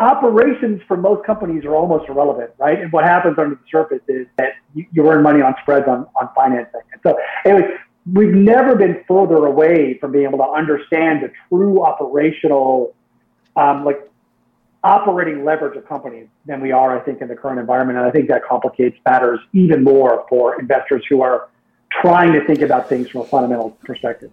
operations for most companies are almost irrelevant, right? And what happens under the surface is that you, you earn money on spreads on, on financing. And so, anyway, we've never been further away from being able to understand the true operational, um, like operating leverage of companies than we are, I think, in the current environment. And I think that complicates matters even more for investors who are trying to think about things from a fundamental perspective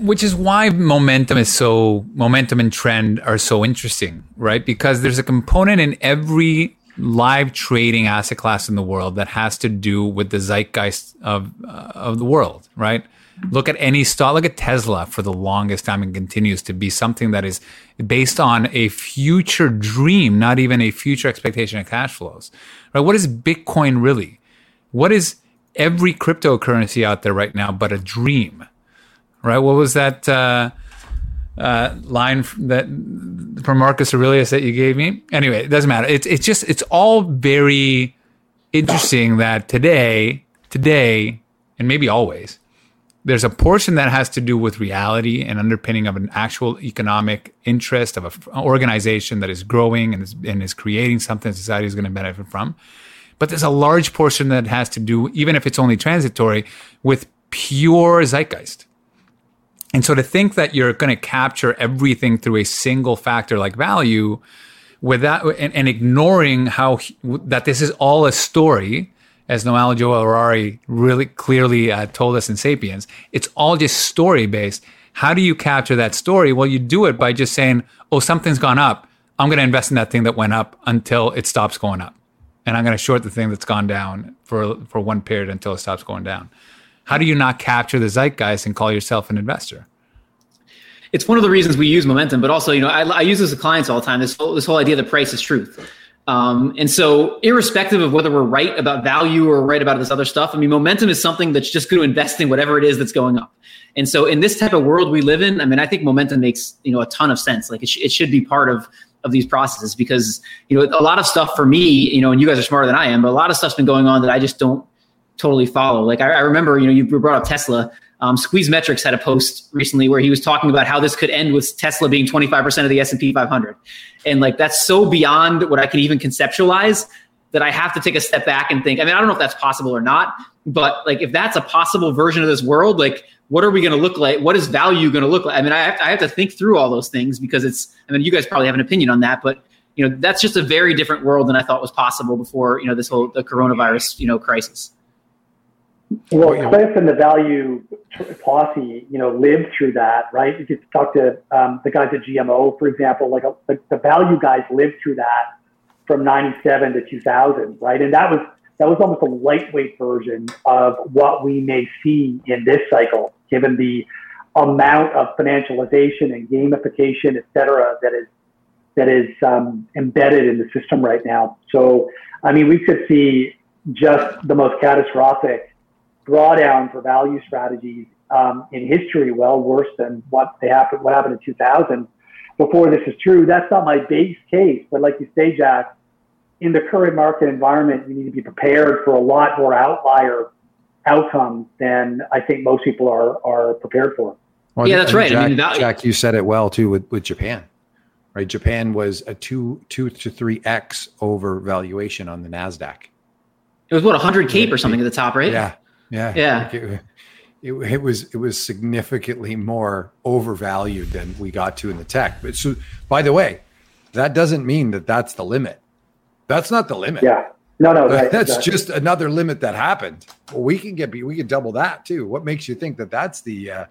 which is why momentum is so momentum and trend are so interesting, right? Because there's a component in every live trading asset class in the world that has to do with the zeitgeist of uh, of the world, right? Look at any stock, look at Tesla for the longest time and continues to be something that is based on a future dream, not even a future expectation of cash flows. Right? What is Bitcoin really? What is every cryptocurrency out there right now but a dream? Right? What was that uh, uh, line that from Marcus Aurelius that you gave me? Anyway, it doesn't matter. It's it's just it's all very interesting that today, today, and maybe always, there's a portion that has to do with reality and underpinning of an actual economic interest of an organization that is growing and is, and is creating something society is going to benefit from. But there's a large portion that has to do, even if it's only transitory, with pure zeitgeist and so to think that you're going to capture everything through a single factor like value without and, and ignoring how that this is all a story as Noel Joel really clearly uh, told us in Sapiens, it's all just story based. How do you capture that story? Well, you do it by just saying, oh, something's gone up. I'm going to invest in that thing that went up until it stops going up. And I'm going to short the thing that's gone down for, for one period until it stops going down. How do you not capture the zeitgeist and call yourself an investor? It's one of the reasons we use momentum, but also, you know, I, I use this with clients all the time. This whole, this whole idea that price is truth. Um, and so, irrespective of whether we're right about value or right about this other stuff, I mean, momentum is something that's just going to invest in whatever it is that's going up. And so, in this type of world we live in, I mean, I think momentum makes you know a ton of sense. Like it, sh- it should be part of of these processes because you know a lot of stuff for me, you know, and you guys are smarter than I am, but a lot of stuff's been going on that I just don't totally follow. Like I, I remember, you know, you brought up Tesla. Um, Squeeze Metrics had a post recently where he was talking about how this could end with Tesla being 25% of the S&P 500. And like, that's so beyond what I can even conceptualize that I have to take a step back and think, I mean, I don't know if that's possible or not, but like, if that's a possible version of this world, like, what are we going to look like? What is value going to look like? I mean, I have, to, I have to think through all those things because it's, I mean, you guys probably have an opinion on that, but you know, that's just a very different world than I thought was possible before, you know, this whole, the coronavirus, you know, crisis. Well, Cliff and the value posse, you know, lived through that, right? You could talk to um, the guys at GMO, for example, like a, the, the value guys lived through that from 97 to 2000, right? And that was, that was almost a lightweight version of what we may see in this cycle, given the amount of financialization and gamification, et cetera, that is, that is um, embedded in the system right now. So, I mean, we could see just the most catastrophic drawdown for value strategies um, in history well worse than what they happened what happened in 2000 before this is true that's not my base case but like you say jack in the current market environment you need to be prepared for a lot more outlier outcomes than i think most people are are prepared for. Well, yeah that's right. Jack, I mean, that, jack you said it well too with, with japan right? Japan was a two two to three x over valuation on the nasdaq. It was what 100 cape or something at the top right? Yeah yeah. Yeah. It, it, it, was it was significantly more overvalued than we got to in the tech. But so, by the way, that doesn't mean that that's the limit. That's not the limit. Yeah. No, no, right, that's exactly. just another limit that happened. Well, we can get we can double that too. What makes you think that that's the, uh,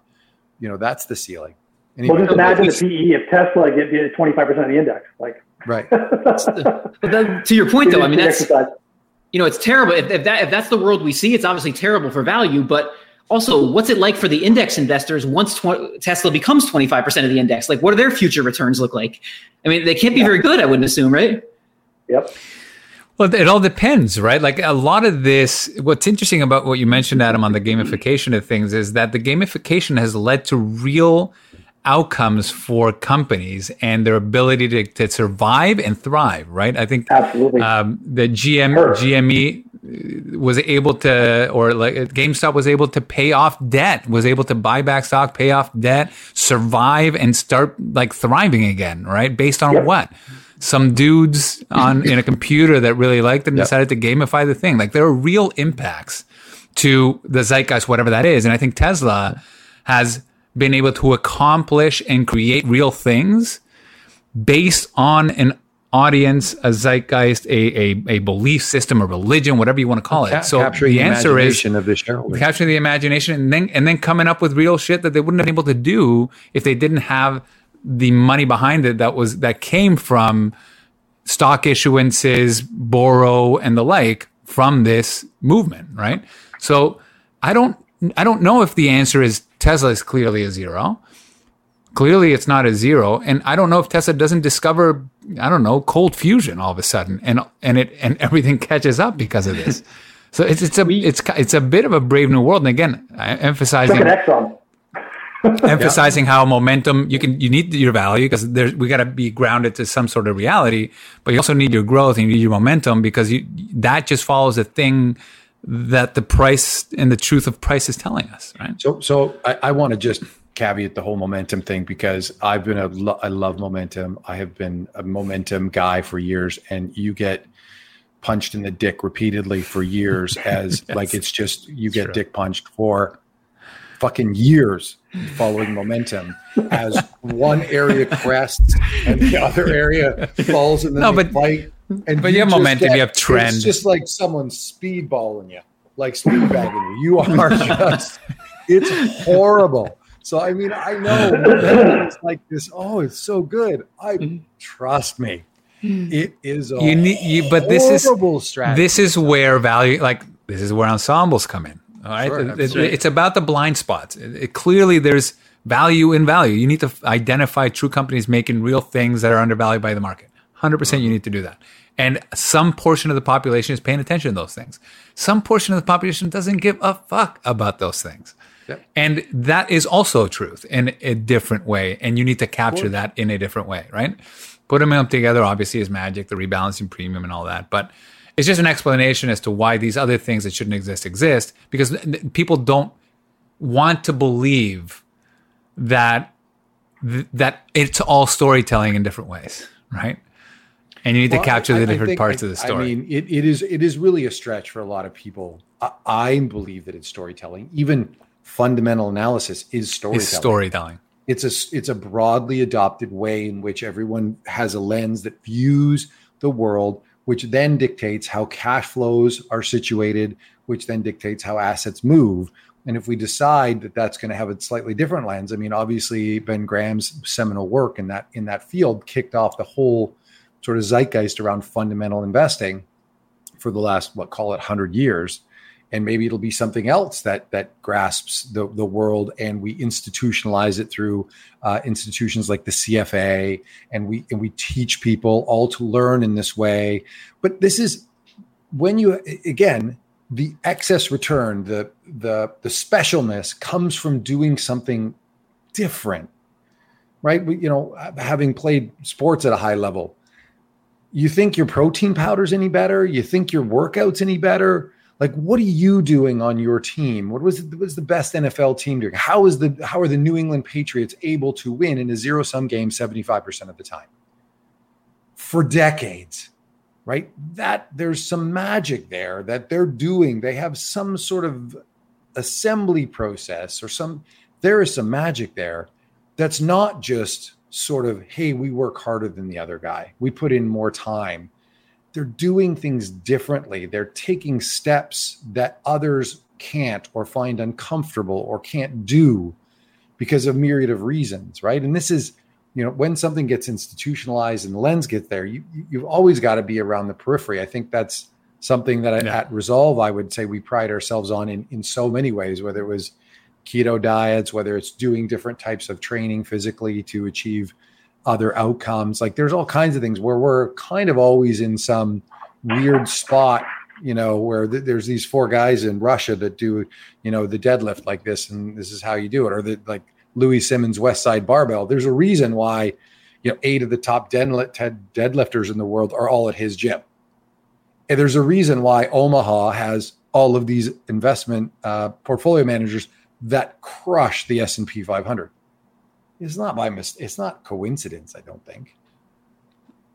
you know, that's the ceiling? well, just imagine the PE of Tesla get twenty five percent of the index, like right. to your point, though, I mean that's exercise you know, it's terrible. If, if that if that's the world we see, it's obviously terrible for value. But also, what's it like for the index investors once tw- Tesla becomes twenty five percent of the index? Like, what do their future returns look like? I mean, they can't be very good. I wouldn't assume, right? Yep. Well, it all depends, right? Like a lot of this, what's interesting about what you mentioned, Adam, on the gamification of things is that the gamification has led to real outcomes for companies and their ability to, to survive and thrive, right? I think absolutely um, the GM GME was able to, or like GameStop was able to pay off debt, was able to buy back stock, pay off debt, survive, and start like thriving again, right? Based on yep. what? Some dudes on in a computer that really liked it and yep. decided to gamify the thing. Like there are real impacts to the zeitgeist, whatever that is. And I think Tesla has been able to accomplish and create real things based on an audience, a zeitgeist, a, a, a belief system, a religion, whatever you want to call it. so capturing the, the answer is of the shareholders. capturing the imagination and then and then coming up with real shit that they wouldn't have been able to do if they didn't have the money behind it that was that came from stock issuances, borrow, and the like from this movement, right? So I don't I don't know if the answer is Tesla is clearly a zero. Clearly, it's not a zero, and I don't know if Tesla doesn't discover, I don't know, cold fusion all of a sudden, and and it and everything catches up because of this. so it's it's a it's it's a bit of a brave new world, and again, emphasizing emphasizing yeah. how momentum you can you need your value because there's we got to be grounded to some sort of reality, but you also need your growth and you need your momentum because you that just follows a thing that the price and the truth of price is telling us, right? So, so I, I want to just caveat the whole momentum thing because I've been a lo- I love momentum. I have been a momentum guy for years, and you get punched in the dick repeatedly for years as yes. like it's just you get dick punched for fucking years following momentum as one area crests and the other area falls and then no, but, fight and but you, you have momentum, get, you have trend. It's just like someone speedballing you, like speedbagging you. You are just, it's horrible. So I mean, I know it's like this. Oh, it's so good. I mm-hmm. trust me. It is you need you, but this is strategy. This is where value, like this is where ensembles come in. All right, sure, it, it, it's about the blind spots. It, clearly, there's value in value. You need to identify true companies making real things that are undervalued by the market. Hundred percent, you need to do that. And some portion of the population is paying attention to those things. Some portion of the population doesn't give a fuck about those things. Yep. And that is also truth in a different way. And you need to capture that in a different way, right? Put them up together, obviously, is magic, the rebalancing premium and all that. But it's just an explanation as to why these other things that shouldn't exist exist because people don't want to believe that that it's all storytelling in different ways, right? And you need well, to capture I, the different parts I, of the story. I mean, it, it is it is really a stretch for a lot of people. I, I believe that it's storytelling. Even fundamental analysis is storytelling. It's storytelling. It's a it's a broadly adopted way in which everyone has a lens that views the world, which then dictates how cash flows are situated, which then dictates how assets move. And if we decide that that's going to have a slightly different lens, I mean, obviously Ben Graham's seminal work in that in that field kicked off the whole sort of zeitgeist around fundamental investing for the last what call it 100 years. And maybe it'll be something else that that grasps the, the world and we institutionalize it through uh, institutions like the CFA and we and we teach people all to learn in this way. But this is when you again the excess return the the the specialness comes from doing something different right? We, you know having played sports at a high level you think your protein powder's any better? You think your workout's any better? Like, what are you doing on your team? What was, was the best NFL team doing? How is the how are the New England Patriots able to win in a zero sum game 75% of the time? For decades, right? That there's some magic there that they're doing. They have some sort of assembly process or some there is some magic there that's not just sort of, hey, we work harder than the other guy, we put in more time. They're doing things differently. They're taking steps that others can't or find uncomfortable or can't do because of myriad of reasons, right? And this is, you know, when something gets institutionalized and the lens gets there, you you've always got to be around the periphery. I think that's something that yeah. at ReSolve I would say we pride ourselves on in in so many ways, whether it was keto diets, whether it's doing different types of training physically to achieve other outcomes. Like there's all kinds of things where we're kind of always in some weird spot, you know, where th- there's these four guys in Russia that do, you know, the deadlift like this, and this is how you do it, or the like Louie Simmons Westside Barbell. There's a reason why, you know, eight of the top deadlifters in the world are all at his gym. And there's a reason why Omaha has all of these investment uh, portfolio managers that crush the S&P 500. It's not by mis- it's not coincidence, I don't think.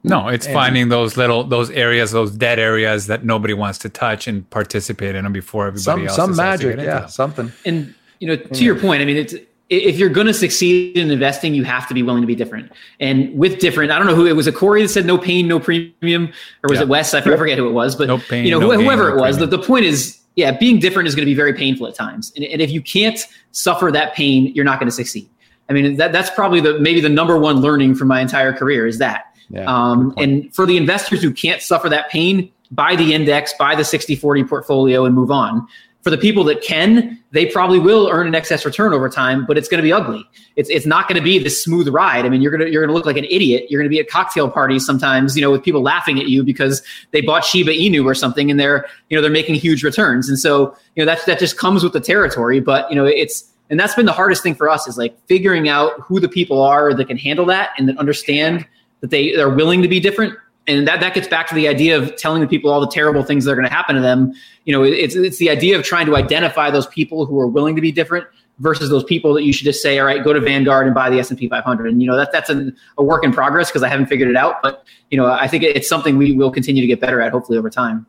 No, it's and, finding those little those areas, those dead areas that nobody wants to touch and participate in them before everybody some, else. Some magic, yeah, something. And you know, to yeah. your point, I mean, it's if you're going to succeed in investing, you have to be willing to be different. And with different, I don't know who it was. A Corey that said no pain, no premium, or was yeah. it Wes? I forget who it was, but no pain, you know, no whoever gain, it was. The, the point is, yeah, being different is going to be very painful at times. And, and if you can't suffer that pain, you're not going to succeed. I mean, that, that's probably the maybe the number one learning from my entire career is that yeah, um, and for the investors who can't suffer that pain, buy the index, buy the 60 40 portfolio and move on. For the people that can, they probably will earn an excess return over time, but it's going to be ugly. It's, it's not going to be this smooth ride. I mean, you're going to, you're to look like an idiot. You're going to be at cocktail parties sometimes, you know, with people laughing at you because they bought Shiba Inu or something and they're, you know, they're making huge returns. And so, you know, that's, that just comes with the territory, but you know, it's, and that's been the hardest thing for us is like figuring out who the people are that can handle that and that understand that they are willing to be different and that, that gets back to the idea of telling the people all the terrible things that are going to happen to them. You know it's it's the idea of trying to identify those people who are willing to be different versus those people that you should just say all right go to vanguard and buy the s&p 500 and you know that that's an, a work in progress because i haven't figured it out but you know i think it's something we will continue to get better at hopefully over time.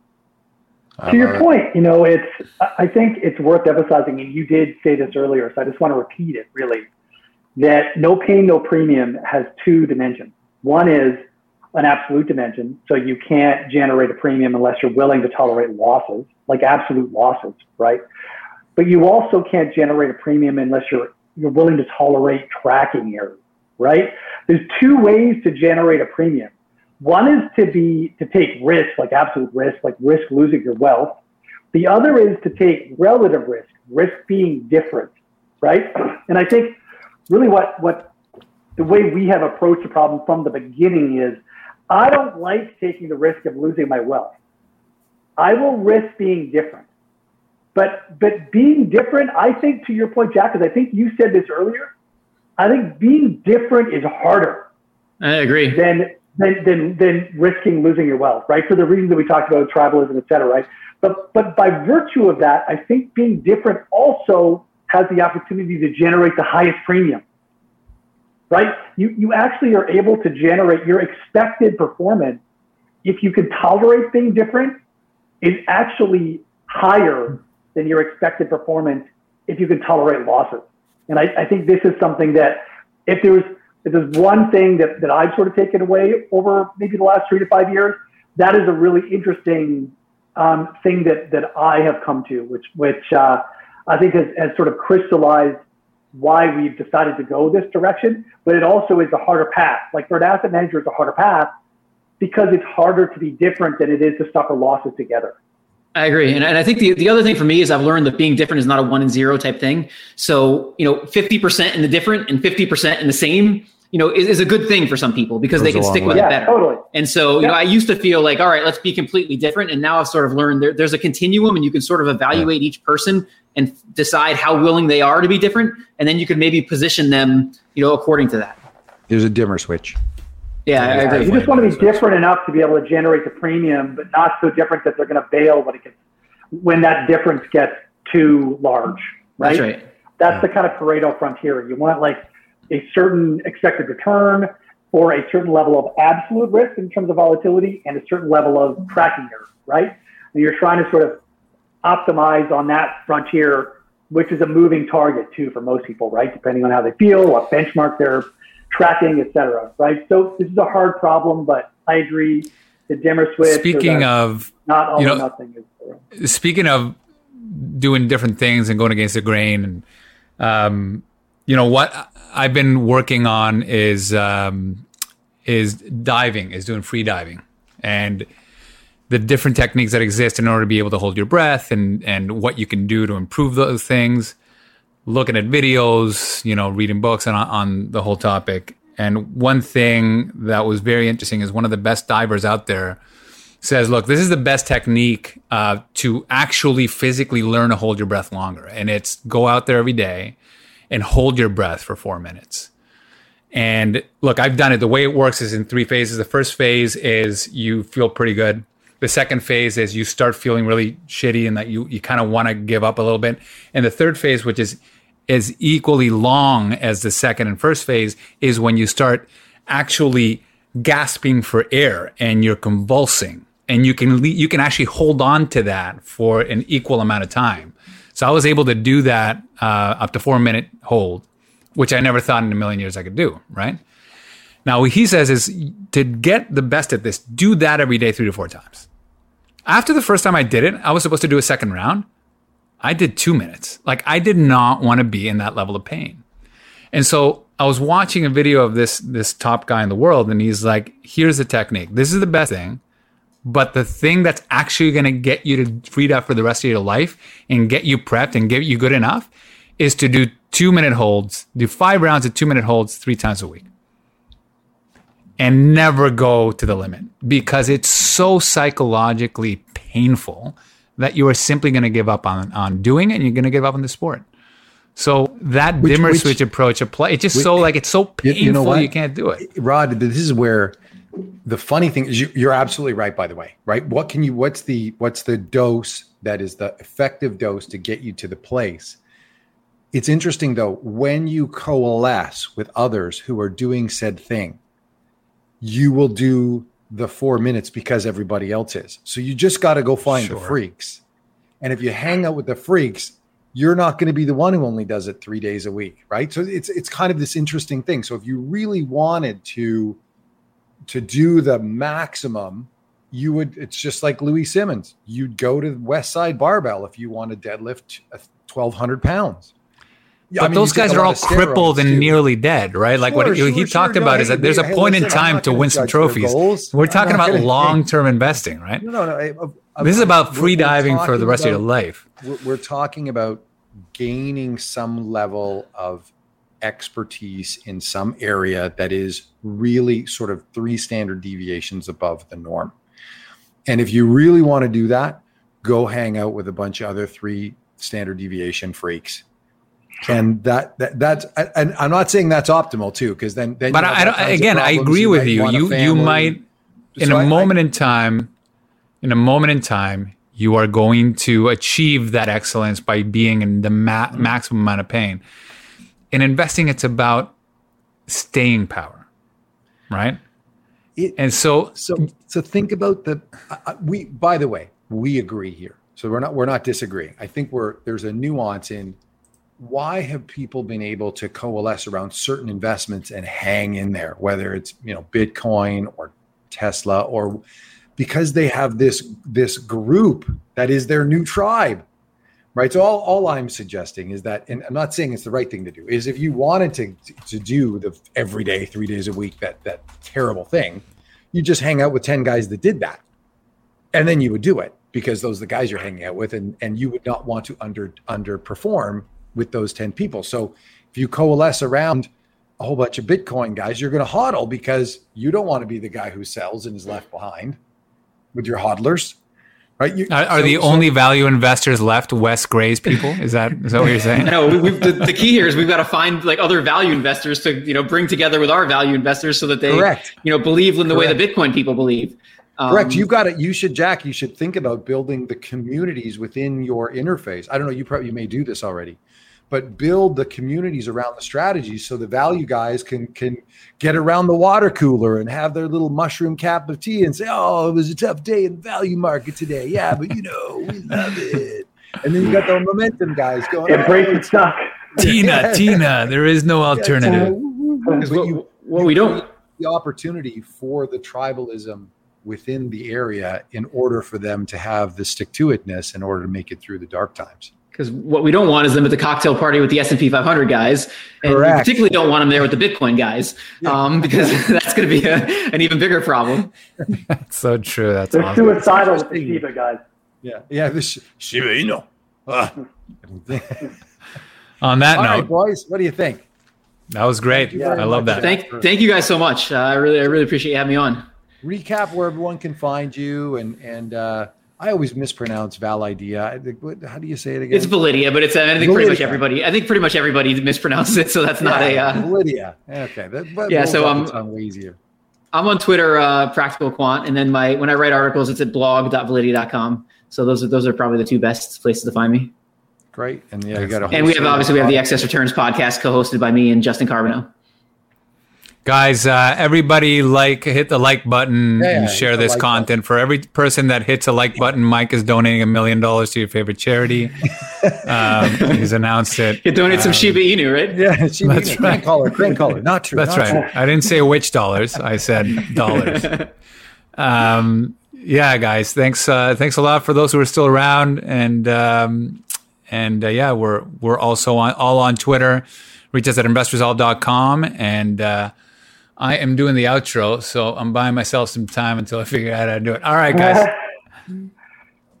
To your point you know it's i think it's worth emphasizing and you did say this earlier so i just want to repeat it really that no pain no premium has two dimensions. One is an absolute dimension. So you can't generate a premium unless you're willing to tolerate losses, like absolute losses, right? But you also can't generate a premium unless you're you're willing to tolerate tracking errors, right? There's two ways to generate a premium. One is to be to take risk, like absolute risk, like risk losing your wealth. The other is to take relative risk, risk being different, right? And I think really what what the way we have approached the problem from the beginning is I don't like taking the risk of losing my wealth. I will risk being different. But but being different, I think to your point, Jack, because I think you said this earlier, I think being different is harder. I agree. Than than than, than risking losing your wealth, right? For the reasons that we talked about, tribalism, et cetera, right? But but by virtue of that, I think being different also has the opportunity to generate the highest premium right? You, you actually are able to generate your expected performance if you can tolerate being different is actually higher than your expected performance if you can tolerate losses. And I, I think this is something that if there's if there's one thing that, that I've sort of taken away over maybe the last three to five years, that is a really interesting um, thing that that I have come to, which which uh, I think has, has sort of crystallized why we've decided to go this direction, but it also is a harder path. Like for an asset manager, it's a harder path because it's harder to be different than it is to suffer losses together. I agree. And, and I think the, the other thing for me is I've learned that being different is not a one and zero type thing. So, you know, 50% in the different and 50% in the same you know, is, is, a good thing for some people because they can stick way. with yeah, it better. Totally. And so, you yeah. know, I used to feel like, all right, let's be completely different. And now I've sort of learned there, there's a continuum and you can sort of evaluate yeah. each person and decide how willing they are to be different. And then you could maybe position them, you know, according to that. There's a dimmer switch. Yeah, I agree. You just want to be different enough to be able to generate the premium, but not so different that they're going to bail when it gets, when that difference gets too large. Right. That's right. That's the kind of Pareto frontier. You want like a certain expected return or a certain level of absolute risk in terms of volatility and a certain level of tracking error, right? And you're trying to sort of optimize on that frontier, which is a moving target too for most people, right? Depending on how they feel, what benchmark they're tracking, et cetera, right? So this is a hard problem, but I agree. The dimmer switch. Speaking of not all you know, nothing is. Speaking of doing different things and going against the grain, and um, you know what I've been working on is um, is diving, is doing free diving, and the different techniques that exist in order to be able to hold your breath and and what you can do to improve those things looking at videos you know reading books on on the whole topic and one thing that was very interesting is one of the best divers out there says look this is the best technique uh, to actually physically learn to hold your breath longer and it's go out there every day and hold your breath for four minutes. And look, I've done it. The way it works is in three phases. The first phase is you feel pretty good. The second phase is you start feeling really shitty and that you, you kind of want to give up a little bit. And the third phase, which is is equally long as the second and first phase, is when you start actually gasping for air and you're convulsing and you can you can actually hold on to that for an equal amount of time. So I was able to do that uh, up to four minute hold, which I never thought in a million years I could do. Right now, what he says is to get the best at this, do that every day, three to four times. After the first time I did it, I was supposed to do a second round. I did two minutes. Like I did not want to be in that level of pain. And so I was watching a video of this this top guy in the world, and he's like, "Here's the technique. This is the best thing, but the thing that's actually going to get you to freed up for the rest of your life and get you prepped and get you good enough is to do two minute holds, do five rounds of two minute holds three times a week, and never go to the limit because it's so psychologically painful that you are simply going to give up on on doing it, and you're going to give up on the sport." So that which, dimmer which, switch approach apply. It's just which, so like it's so painful you, know you can't do it. Rod, this is where the funny thing is you, you're absolutely right. By the way, right? What can you? What's the what's the dose that is the effective dose to get you to the place? It's interesting though when you coalesce with others who are doing said thing, you will do the four minutes because everybody else is. So you just got to go find sure. the freaks. And if you hang out with the freaks, you're not going to be the one who only does it three days a week, right? So it's it's kind of this interesting thing. So if you really wanted to to do the maximum, you would. It's just like Louie Simmons. You'd go to Westside Barbell if you want to deadlift twelve hundred pounds. Yeah, but I mean, those guys are all crippled and too. nearly dead, right? Like sure, what sure, he sure, talked about is that there's a hey, point listen, in time to win some trophies. We're talking about long term investing, right? No, no, no. I, I, this is about free diving for the rest about, of your life. We're, we're talking about gaining some level of expertise in some area that is really sort of three standard deviations above the norm. And if you really want to do that, go hang out with a bunch of other three standard deviation freaks. And that, that that's and I'm not saying that's optimal too, because then then. But I don't. Again, I agree you with you. You you might in so a I, moment I, in time, in a moment in time, you are going to achieve that excellence by being in the ma- mm-hmm. maximum amount of pain. In investing, it's about staying power, right? It, and so, so, so think about the. Uh, we, by the way, we agree here. So we're not we're not disagreeing. I think we're there's a nuance in why have people been able to coalesce around certain investments and hang in there, whether it's you know Bitcoin or Tesla or because they have this this group that is their new tribe right? So all, all i'm suggesting is that and i'm not saying it's the right thing to do is if you wanted to to do the every day three days a week that that terrible thing you just hang out with 10 guys that did that. And then you would do it because those are the guys you're hanging out with and and you would not want to under underperform with those 10 people so if you coalesce around a whole bunch of bitcoin guys you're going to hodl because you don't want to be the guy who sells and is left behind with your hodlers, right? You, are, are so, the so, only value investors left Wes Gray's people? Is that is that what you're saying? no, we, the, the, key here is we've got to find like other value investors to you know bring together with our value investors so that they Correct. you know believe in the Correct. way the Bitcoin people believe. Um, Correct. You've got it. You should, Jack. You should think about building the communities within your interface. I don't know. You probably you may do this already, but build the communities around the strategies so the value guys can can get around the water cooler and have their little mushroom cap of tea and say, "Oh, it was a tough day in the value market today." Yeah, but you know, we love it. And then you got the momentum guys going. Embrace the stock. Tina, Tina, there is no alternative. Because what, you, what we don't the opportunity for the tribalism within the area in order for them to have the stick to itness in order to make it through the dark times because what we don't want is them at the cocktail party with the S&P 500 guys, and Correct. we particularly don't want them there with the Bitcoin guys, um, because that's going to be a, an even bigger problem. that's so true. That's They're awesome. suicidal with the Shiba guys. Yeah, yeah, this Shiba Inu. Uh. On that All note, right, boys, what do you think? That was great. Yeah, I love that. Thank, thank you guys so much. Uh, I really, I really appreciate you having me on. Recap where everyone can find you and and uh, I always mispronounce Validea. I how do you say it again? It's Validia, but it's I think pretty much everybody. I think pretty much everybody mispronounces it, so that's not a. Yeah, Uh, Validia. Okay. That, but Yeah, so, off um, way easier. I'm on Twitter, uh, Practical Quant, and then my when I write articles, it's at blog.validea.com. So those are those are probably the two best places to find me. Great. And yeah, you got a And we have obviously we have the Excess Returns podcast, co-hosted by me and Justin Carbonneau. Guys, uh, everybody like hit the like button Yeah, yeah, and share this like content. For every person that hits a like button, Mike is donating a million dollars to your favorite charity. um, he's announced it. You donate some Shiba Inu, right? Yeah, she That's that's right. right. Color, green color. Not true. That's not right. I didn't say which dollars. I said dollars. um, yeah, guys. Thanks. Uh, thanks a lot for those who are still around. And um, and uh, yeah, we're we're also on all on Twitter. Reach us at investresolve.com. And uh, I am doing the outro, so I'm buying myself some time until I figure out how to do it. All right, guys.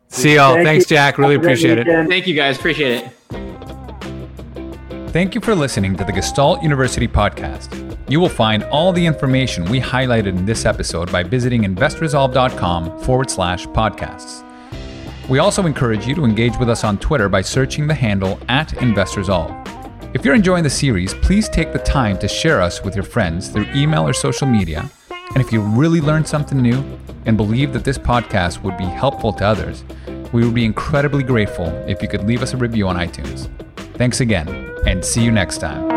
See y'all. Thank Thanks, you. Jack. Really Have a great appreciate it. Thank you guys, appreciate it. Thank you for listening to the Gestalt University podcast. You will find all the information we highlighted in this episode by visiting investresolve.com forward slash podcasts. We also encourage you to engage with us on Twitter by searching the handle at InvestReSolve. If you're enjoying the series, please take the time to share us with your friends through email or social media. And if you really learned something new and believe that this podcast would be helpful to others, we would be incredibly grateful if you could leave us a review on iTunes. Thanks again, and see you next time.